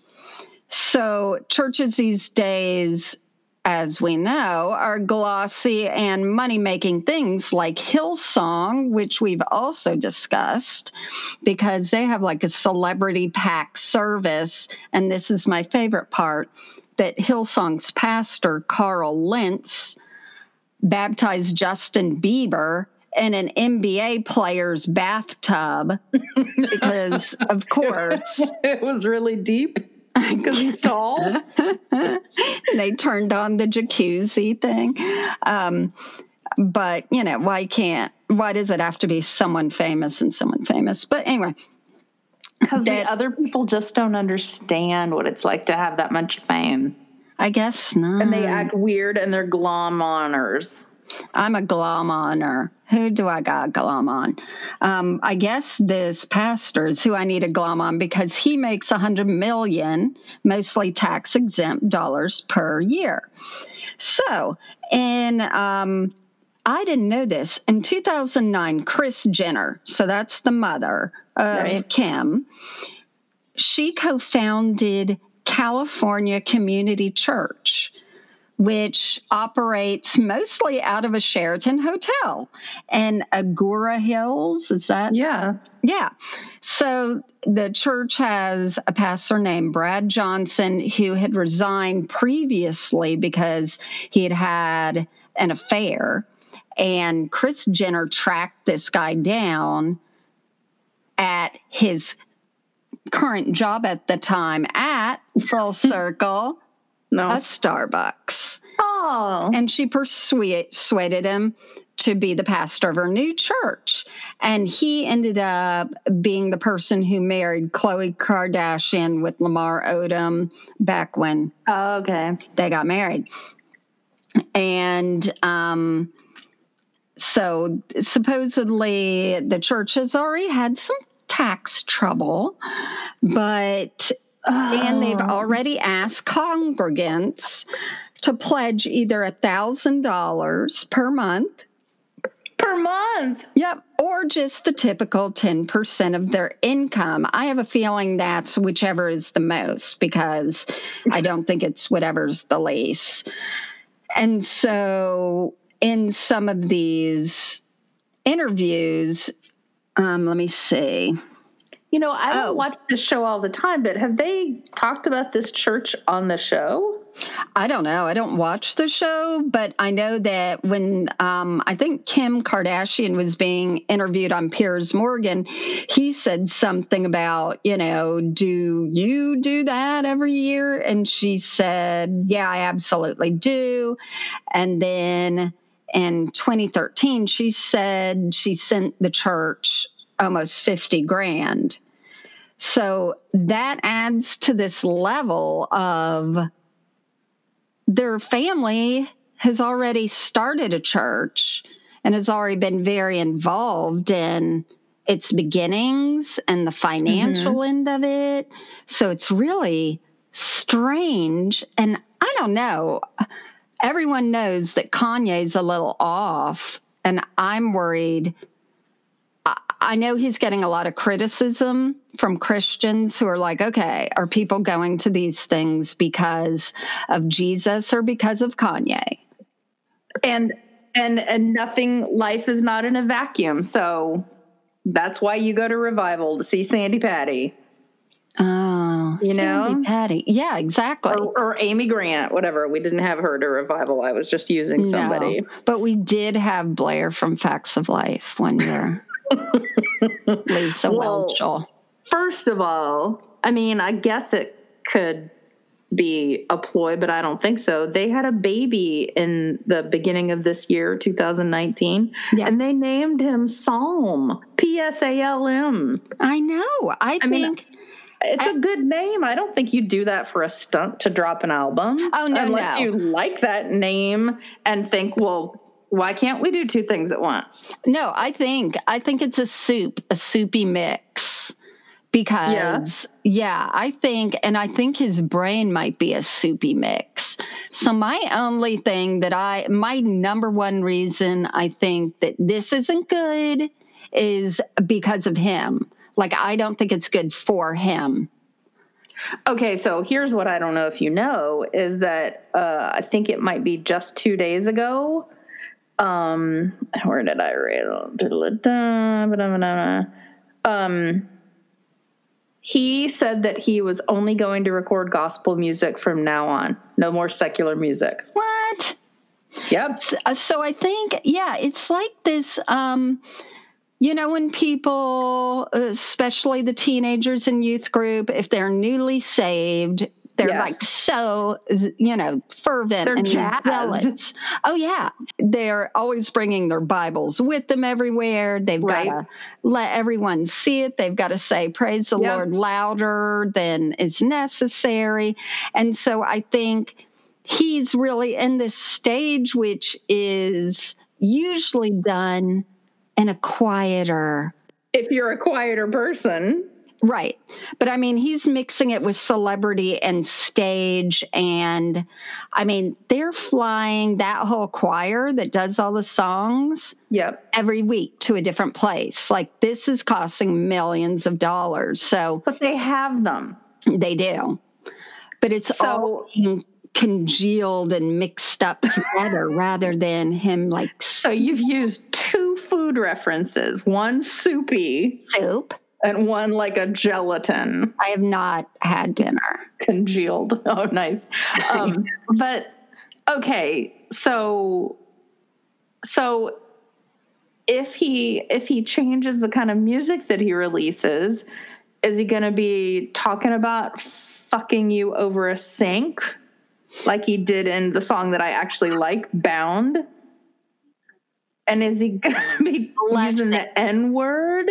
So, churches these days as we know, are glossy and money making things like Hillsong, which we've also discussed, because they have like a celebrity pack service. And this is my favorite part that Hillsong's pastor, Carl Lentz, baptized Justin Bieber in an NBA player's bathtub because, of course, it was really deep because he's tall. they turned on the jacuzzi thing. Um, but, you know, why can't, why does it have to be someone famous and someone famous? But anyway. Because the other people just don't understand what it's like to have that much fame. I guess not. And they act weird and they're glom honors. I'm a glom honor. Who do I got glom on? Um, I guess this pastor is who I need a glom on because he makes a hundred million, mostly tax exempt dollars per year. So, in um, I didn't know this in 2009, Kris Jenner, so that's the mother of right. Kim, she co-founded California Community Church which operates mostly out of a Sheraton hotel and Agoura Hills. Is that? Yeah. Yeah. So the church has a pastor named Brad Johnson who had resigned previously because he had had an affair. And Kris Jenner tracked this guy down at his current job at the time at Full Circle no. a Starbucks. Oh. And she persuaded him to be the pastor of her new church. And he ended up being the person who married Khloe Kardashian with Lamar Odom back when oh, okay. they got married. And um, so supposedly the church has already had some tax trouble, but Oh. And they've oh. already asked congregants to pledge either a thousand dollars per month. Per month. Yep. Or just the typical 10% of their income. I have a feeling that's whichever is the most because I don't think it's whatever's the least. And so in some of these interviews, um, let me see. You know, I don't oh. watch this show all the time, but have they talked about this church on the show? I don't know. I don't watch the show, but I know that when um, I think Kim Kardashian was being interviewed on Piers Morgan, he said something about, you know, do you do that every year? And she said, yeah, I absolutely do. And then in 2013, she said she sent the church almost 50 grand. So that adds to this level of their family has already started a church and has already been very involved in its beginnings and the financial mm-hmm. end of it. So it's really strange. And I don't know. Everyone knows that Kanye's a little off, and I'm worried I know he's getting a lot of criticism from Christians who are like, okay, are people going to these things because of Jesus or because of Kanye? And and and nothing life is not in a vacuum. So that's why you go to revival to see Sandi Patty. Oh, you know, Patty. Yeah, exactly. Or, or, Amy Grant, whatever. We didn't have her to revival. I was just using somebody. No, but we did have Blair from Facts of Life one year. Well, Whelchel. First of all, I mean, I guess it could be a ploy, but I don't think so. They had a baby in the beginning of this year, 2019, yeah. and they named him Psalm, P S A L M. I know. I, I think. Mean, it's I, a good name. I don't think you'd do that for a stunt to drop an album. Oh no, unless no. you like that name and think, well, why can't we do two things at once? No, I think I think it's a soup, a soupy mix. Because yeah. yeah, I think and I think his brain might be a soupy mix. So my only thing that I my number one reason I think that this isn't good is because of him. Like I don't think it's good for him. Okay, so here's what I don't know if you know is that uh, I think it might be just two days ago. Um, where did I read? Um, he said that he was only going to record gospel music from now on. No more secular music. What? Yep. Uh, So I think, yeah, it's like this. Um, you know, when people, especially the teenagers and youth group, if they're newly saved, they're Yes. like so, you know, fervent They're and jazzed. zealous. Oh yeah, they're always bringing their Bibles with them everywhere. They've Right. got to let everyone see it. They've got to say "Praise the Yep. Lord" louder than is necessary. And so I think he's really in this stage, which is usually done in a quieter If you're a quieter person, Right. But I mean, he's mixing it with celebrity and stage. And I mean, they're flying that whole choir that does all the songs yep. every week to a different place. Like, this is costing millions of dollars. So But they have them. they do. But it's So- all congealed and mixed up together rather than him like So you've used two food references one soupy soup. And one like a gelatin I have not had dinner. congealed. Oh, nice. Um, but okay, so so if he if he changes the kind of music that he releases, is he going to be talking about fucking you over a sink like he did in the song that I actually like, Bound? And is he going to be Bless using the N word?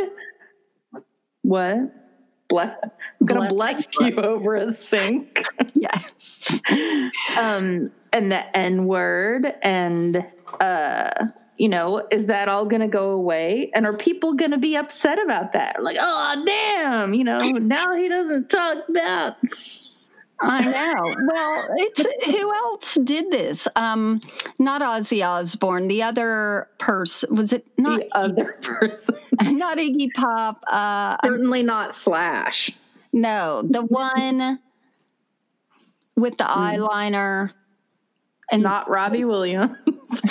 What? Bless. I'm to Bless- bless you over a sink. Yeah. um, and the N word, and uh, you know, is that all going to go away? And are people going to be upset about that? Like, oh damn, you know, now he doesn't talk about I know. Well, it's who else did this? Um, not Ozzy Osbourne. The other person was it not the other person. not Iggy Pop. Uh, Certainly not Slash. no, the one with the eyeliner. And Not Robbie Williams.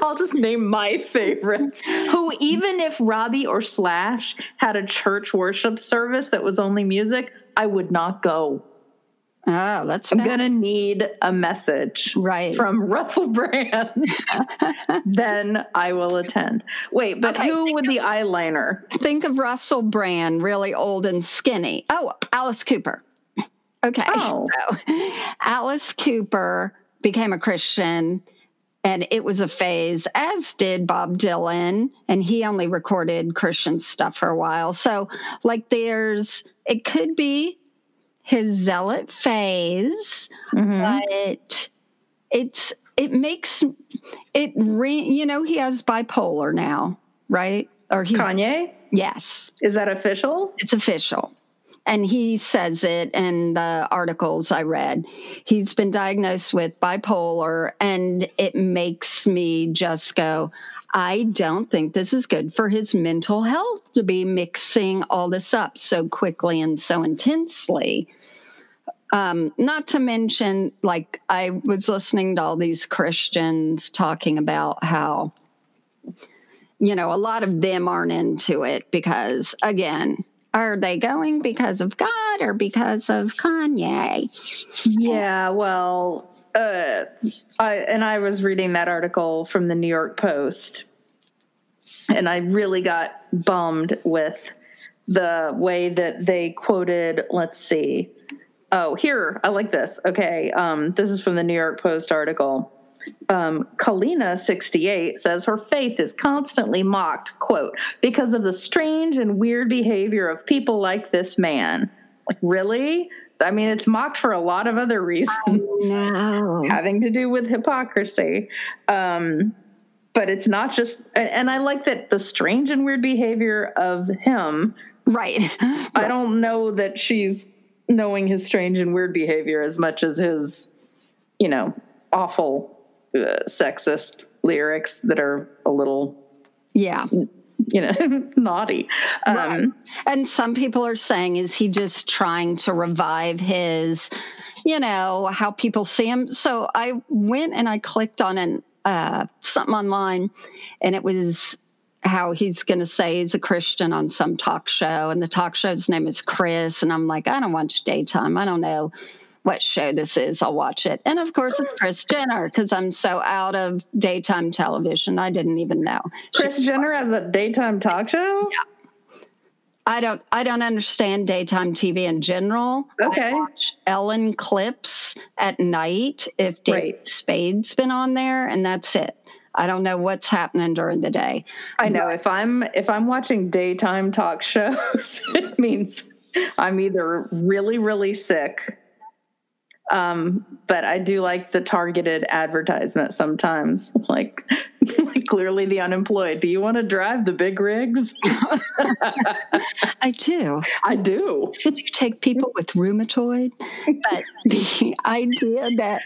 I'll just name my favorites. Who, even if Robbie or Slash had a church worship service that was only music, I would not go. Ah, oh, that's I'm bad. gonna need a message right. from Russell Brand. then I will attend. Wait, but Okay, who with the eyeliner? Think of Russell Brand, really old and skinny. Oh, Alice Cooper. Okay. Oh. So Alice Cooper became a Christian and it was a phase, as did Bob Dylan, and he only recorded Christian stuff for a while. So, like, there's, it could be his zealot phase, Mhm. but it's, it makes it, re, you know, he has bipolar now, right? Or he's, Kanye? yes, Is that official? it's official. And he says it in the articles I read. He's been diagnosed with bipolar, and it makes me just go, I don't think this is good for his mental health to be mixing all this up so quickly and so intensely. Um, not to mention, like, I was listening to all these Christians talking about how, you know, a lot of them aren't into it because, again, are they going because of God or because of Kanye? Yeah, well, uh, I and I was reading that article from the New York Post, and I really got bummed with the way that they quoted. Let's see. Oh, here I like this. Okay, um, this is from the New York Post article. Um, Kalina, 68, says her faith is constantly mocked, quote, because of the strange and weird behavior of people like this man. Like, really? I mean, it's mocked for a lot of other reasons having to do with hypocrisy. Um, but it's not just, and- I like that the strange and weird behavior of him. Right. I don't know that she's knowing his strange and weird behavior as much as his, you know, awful uh, sexist lyrics that are a little Yeah. You know, naughty. Um, Right. And some people are saying, is he just trying to revive his, you know, how people see him? So I went and I clicked on an uh, something online, and it was how he's going to say he's a Christian on some talk show, and the talk show's name is Kris, and I'm like, I don't watch daytime. I don't know what show this is. I'll watch it, and of course it's hmm. Kris Jenner because I'm so out of daytime television. I didn't even know. Kris Jenner has a daytime talk show? Yeah. I don't I don't understand daytime TV in general. Okay. I watch Ellen clips at night if David Right. Spade's been on there and that's it. I don't know what's happening during the day. I know if I'm if I'm watching daytime talk shows, it means I'm either really really sick. Um, but I do like the targeted advertisement sometimes, like like clearly the unemployed. Do you want to drive the big rigs? I do. I do. You take people with rheumatoid, but the idea that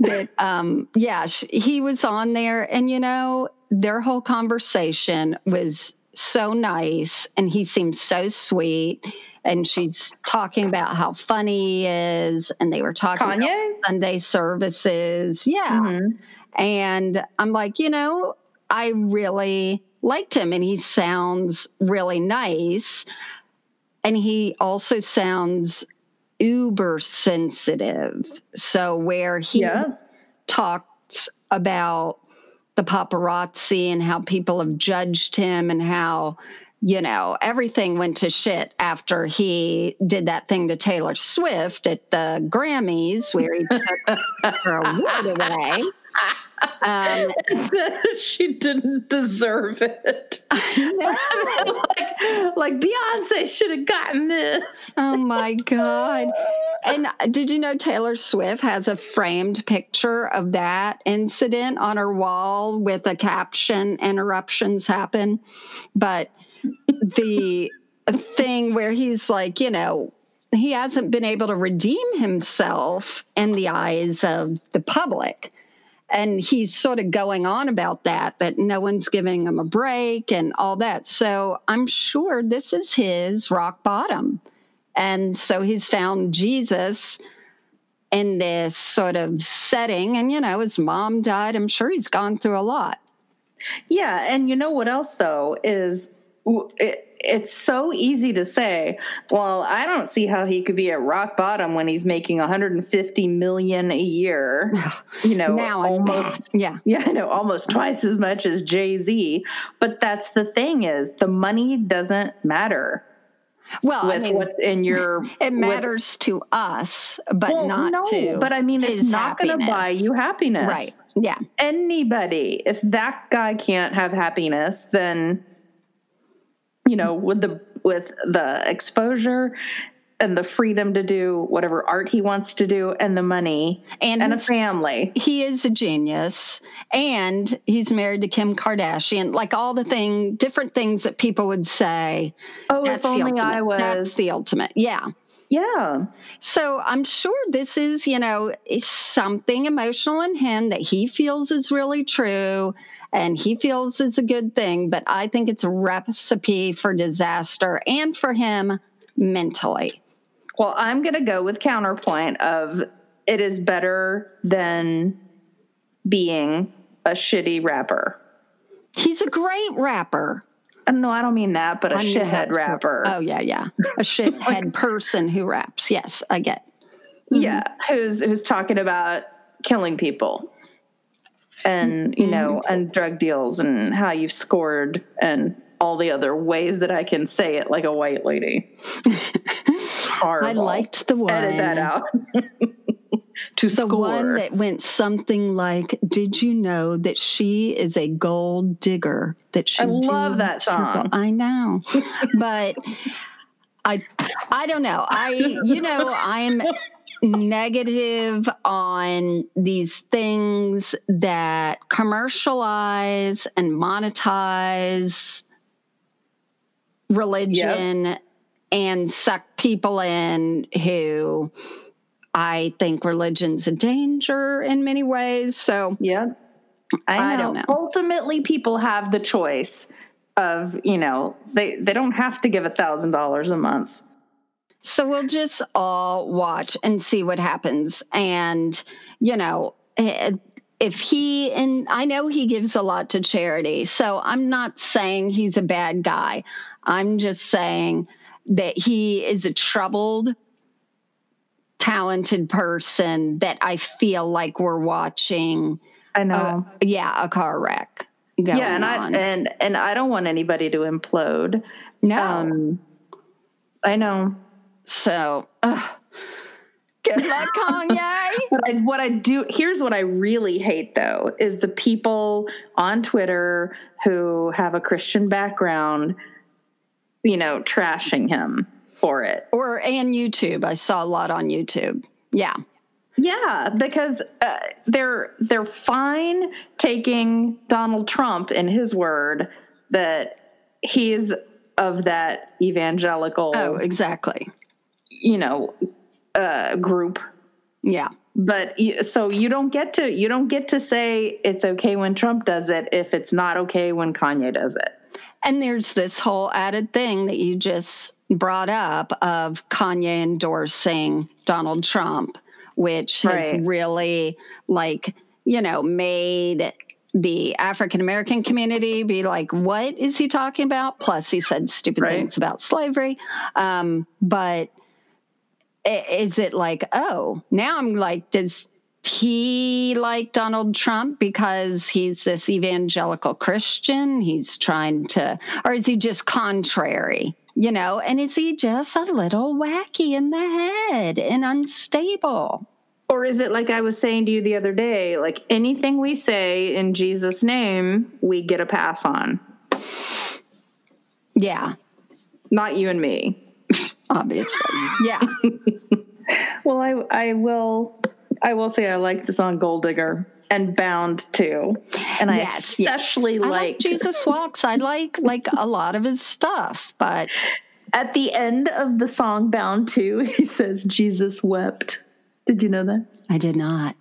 that um yeah, sh- he was on there and you know, their whole conversation was so nice and he seemed so sweet and she's talking about how funny he is and they were talking about Sunday services. Yeah. Mhm. And I'm like, you know, I really liked him and he sounds really nice. And he also sounds uber sensitive. So, where he Yeah. talked about the paparazzi and how people have judged him and how you know everything went to shit after he did that thing to Taylor Swift at the Grammys where he took her award away. Um, she didn't deserve it. like, like Beyonce should have gotten this. Oh my God. And did you know Taylor Swift has a framed picture of that incident on her wall with a caption, interruptions happen? But the thing where he's like, you know, he hasn't been able to redeem himself in the eyes of the public. And he's sort of going on about that, that no one's giving him a break and all that. So I'm sure this is his rock bottom. And so he's found Jesus in this sort of setting. And, you know, his mom died. I'm sure he's gone through a lot. Yeah, and you know what else though is it, it's so easy to say, well, I don't see how he could be at rock bottom when he's making 150 million a year. You know, now almost Yeah. yeah, I know almost twice as much as Jay-Z, but that's the thing is the money doesn't matter Well, I mean, what's in your it with- matters to us, but well, not no, to. but I mean it's not going to buy you happiness. Right. Yeah. anybody if that guy can't have happiness then you know with the with the exposure and the freedom to do whatever art he wants to do and the money And, and a family he is a genius and he's married to Kim Kardashian. Like all the thing, different things that people would say. oh That's if the only ultimate. i That's was the ultimate. Yeah. yeah So I'm sure this is, you know, something emotional in him that he feels is really true and he feels it's a good thing. But I think it's a recipe for disaster and for him mentally. well i'm going to go with counterpoint of it is better than being a shitty rapper He's a great rapper. Uh, no i don't mean that but a I shithead rapper Oh, yeah, yeah. A shithead person who raps. Yes, I get. yeah who's who's talking about killing people and you mm-hmm. know and drug deals and how you've scored and all the other ways that i can say it like a white lady horrible I liked the one. edit that out to The score one that went something like, "Did you know that she is a gold digger? That she I love that song. I know, but I, I don't know. I, you know, I'm negative on these things that commercialize and monetize religion and suck people in who I think religion's a danger in many ways. So yeah I, I don't know. ultimately people have the choice of you know they they don't have to give a thousand dollars a month So we'll just all watch and see what happens. And, you know, eh, if he, and I know he gives a lot to charity. So I'm not saying he's a bad guy. I'm just saying that he is a troubled, talented person that I feel like we're watching, i know uh, yeah, a car wreck. Going yeah and on. i and and i don't want anybody to implode no. um i know so, good luck, Kanye. What I, what I do here's what I really hate though is the people on Twitter who have a Christian background, you know, trashing him for it. or and YouTube. I saw a lot on YouTube. Yeah. Yeah, because uh, they're they're fine taking Donald Trump in his word that he's of that evangelical, Oh, exactly. You know, uh, group Yeah. but so you don't get to you don't get to say it's okay when Trump does it if it's not okay when Kanye does it. And there's this whole added thing that you just brought up of Kanye endorsing Donald Trump, which Right. really like, you know, made the African American community be like, what is he talking about? Plus, he said stupid Right. things about slavery. Um, but is it like, oh, now I'm like, does he like Donald Trump because he's this evangelical Christian? He's trying to, or is he just contrary? You know, and is he just a little wacky in the head and unstable? Or is it like I was saying to you the other day, like anything we say in Jesus' name, we get a pass on. Yeah, Not you and me. Obviously. Yeah. Well, I I will I will say I like the song Gold Digger and Bound 2. And I Yes, yes. especially I like Jesus Walks. I like like a lot of his stuff, but at the end of the song Bound 2, he says Jesus wept. Did you know that? I did not.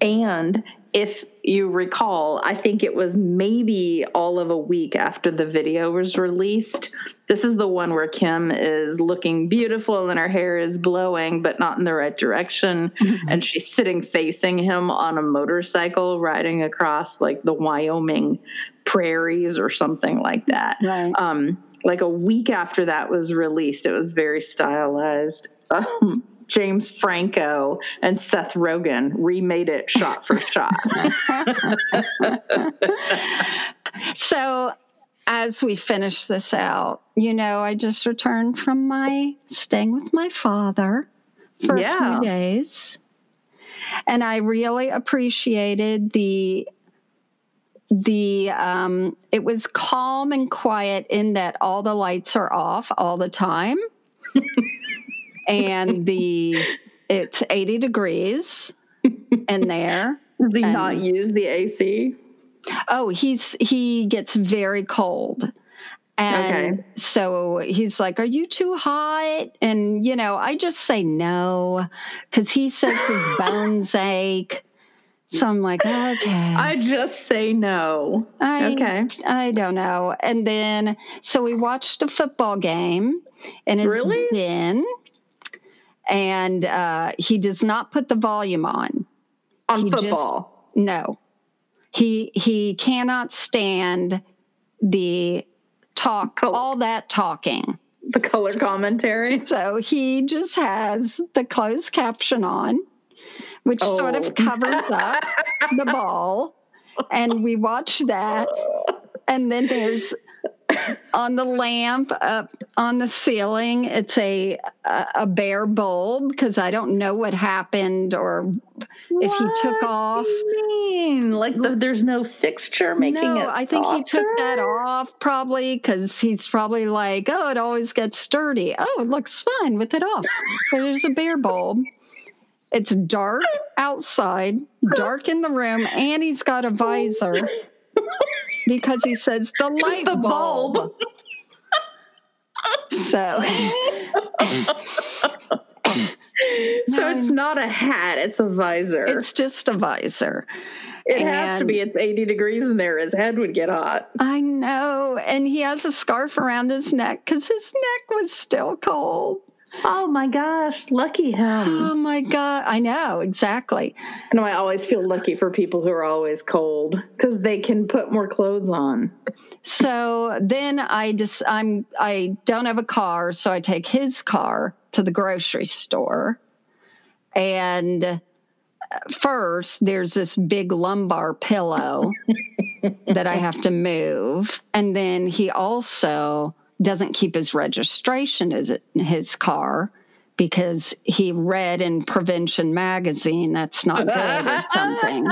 And if you recall, I think it was maybe all of a week after the video was released. This is the one where Kim is looking beautiful and her hair is blowing, but not in the right direction. And she's sitting facing him on a motorcycle riding across like the Wyoming prairies or something like that. Right. Um, like a week after that was released, it was very stylized. Um, James Franco and Seth Rogen remade it shot for shot. So, as we finish this out, you know, I just returned from my staying with my father for a few days. And I really appreciated the the um it was calm and quiet in that all the lights are off all the time. and the it's 80 degrees in there. Does he Um, not use the AC? Oh, he's he gets very cold. And Okay. so he's like, Are you too hot? And, you know, I just say no because he says his bones ache. So I'm like, Okay. I just say no. I, Okay. I don't know. And then, so we watched a football game and his Really? den, and uh, he does not put the volume on. On He just- football. No, he he cannot stand the talk, Col- all that talking. the color commentary. So he just has the closed caption on, which sort Oh. of covers up the ball, and we watch that. And then there's on the lamp up on the ceiling. It's a a, a bare bulb because I don't know what happened or if he took What off. do you mean? Like the, there's no fixture making no, it. I think he took that off probably because he's probably like, oh, it always gets sturdy. Oh, it looks fine with it off. So there's a bare bulb. It's dark outside, dark in the room, and he's got a visor because he says the light the bulb. bulb. So So it's not a hat; it's a visor. it's just a visor. It has to be. It's 80 degrees in there. His head would get hot. I know. And he has a scarf around his neck because his neck was still cold. Oh my gosh, lucky him. Oh my God. I know, exactly. I know I always feel lucky for people who are always cold because they can put more clothes on. So then I just I'm I don't have a car, so I take his car to the grocery store. And uh, first there's this big lumbar pillow that I have to move. And then he also doesn't keep his registration as in his car because he read in Prevention magazine that's not good or something.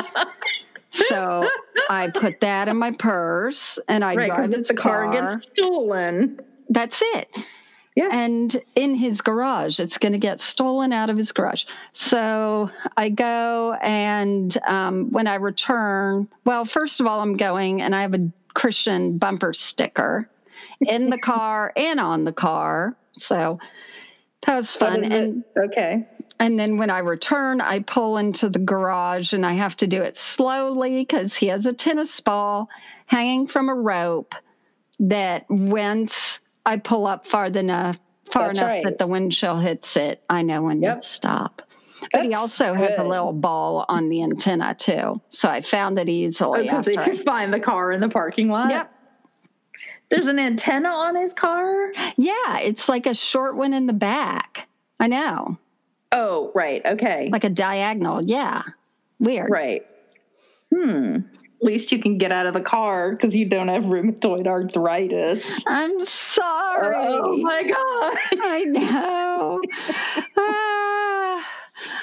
So I put that in my purse and I right, drive his the car gets stolen. That's it. Yeah. And in his garage, it's going to get stolen out of his garage. So I go, and um, when I return, well, first of all, I'm going and I have a Christian bumper sticker in the car and on the car. So that was fun. And it? Okay. and then when I return, I pull into the garage and I have to do it slowly because he has a tennis ball hanging from a rope that once I pull up far enough, far That's enough right. that the windshield hits it, I know when Yep. to stop. But he That's also has a little ball on the antenna too, so I found it easily. Oh, because you I- can find the car in the parking lot. Yep. There's an antenna on his car. Yeah, it's like a short one in the back. I know, Oh, right. Okay. like a diagonal. Yeah, weird. right. Hmm. At least you can get out of the car because you don't have rheumatoid arthritis. I'm sorry. Oh my god. I know. Ah.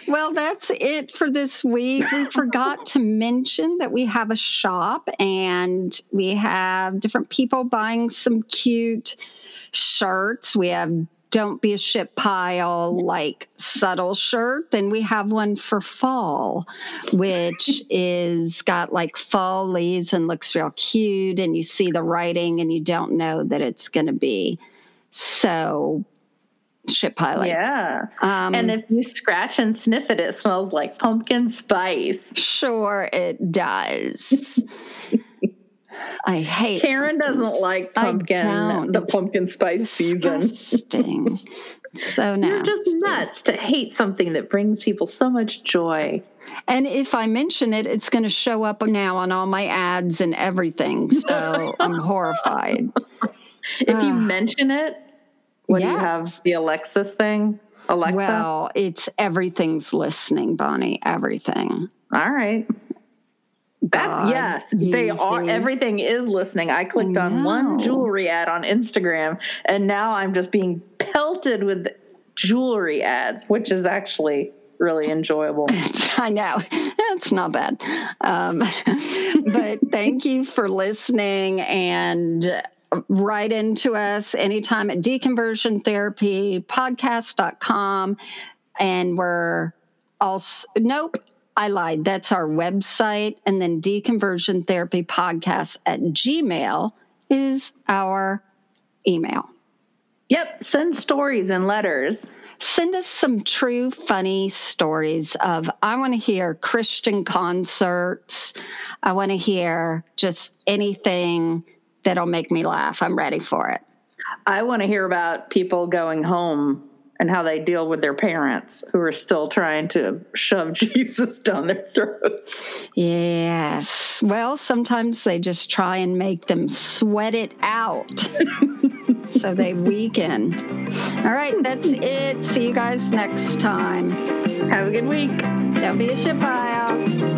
Well, that's it for this week. We forgot to mention that we have a shop and we have different people buying some cute shirts. We have Don't Be a Shit Pile, like subtle shirt. Then we have one for fall, which is got like fall leaves and looks real cute. And you see the writing and you don't know that it's going to be so shit pilot. Yeah. Um, And if you scratch and sniff it, it smells like pumpkin spice. sure it does. I hate Karen doesn't like pumpkin, the pumpkin spice season. so now, You're just nuts to hate something that brings people so much joy. and if I mention it, it's going to show up now on all my ads and everything. So I'm horrified. If you mention it, what do you have? The Alexis thing? Alexa? Well, it's everything's listening, Bonnie. Everything. All right. That's God, yes. They are everything is listening. I clicked on one jewelry ad on Instagram and now I'm just being pelted with jewelry ads, which is actually really enjoyable. I know. It's not bad. Um, but thank you for listening and write into us anytime at deconversion therapy podcast.com. And we're also, nope, I lied. That's our website. And then deconversion therapy podcast at Gmail is our email. Yep, send stories and letters. send us some true funny stories of i want to hear christian concerts i want to hear just anything that'll make me laugh. I'm ready for it. I want to hear about people going home and how they deal with their parents who are still trying to shove Jesus down their throats. yes. Well sometimes they just try and make them sweat it out so they weaken. All right that's it. See you guys next time. Have a good week. don't be a shit pile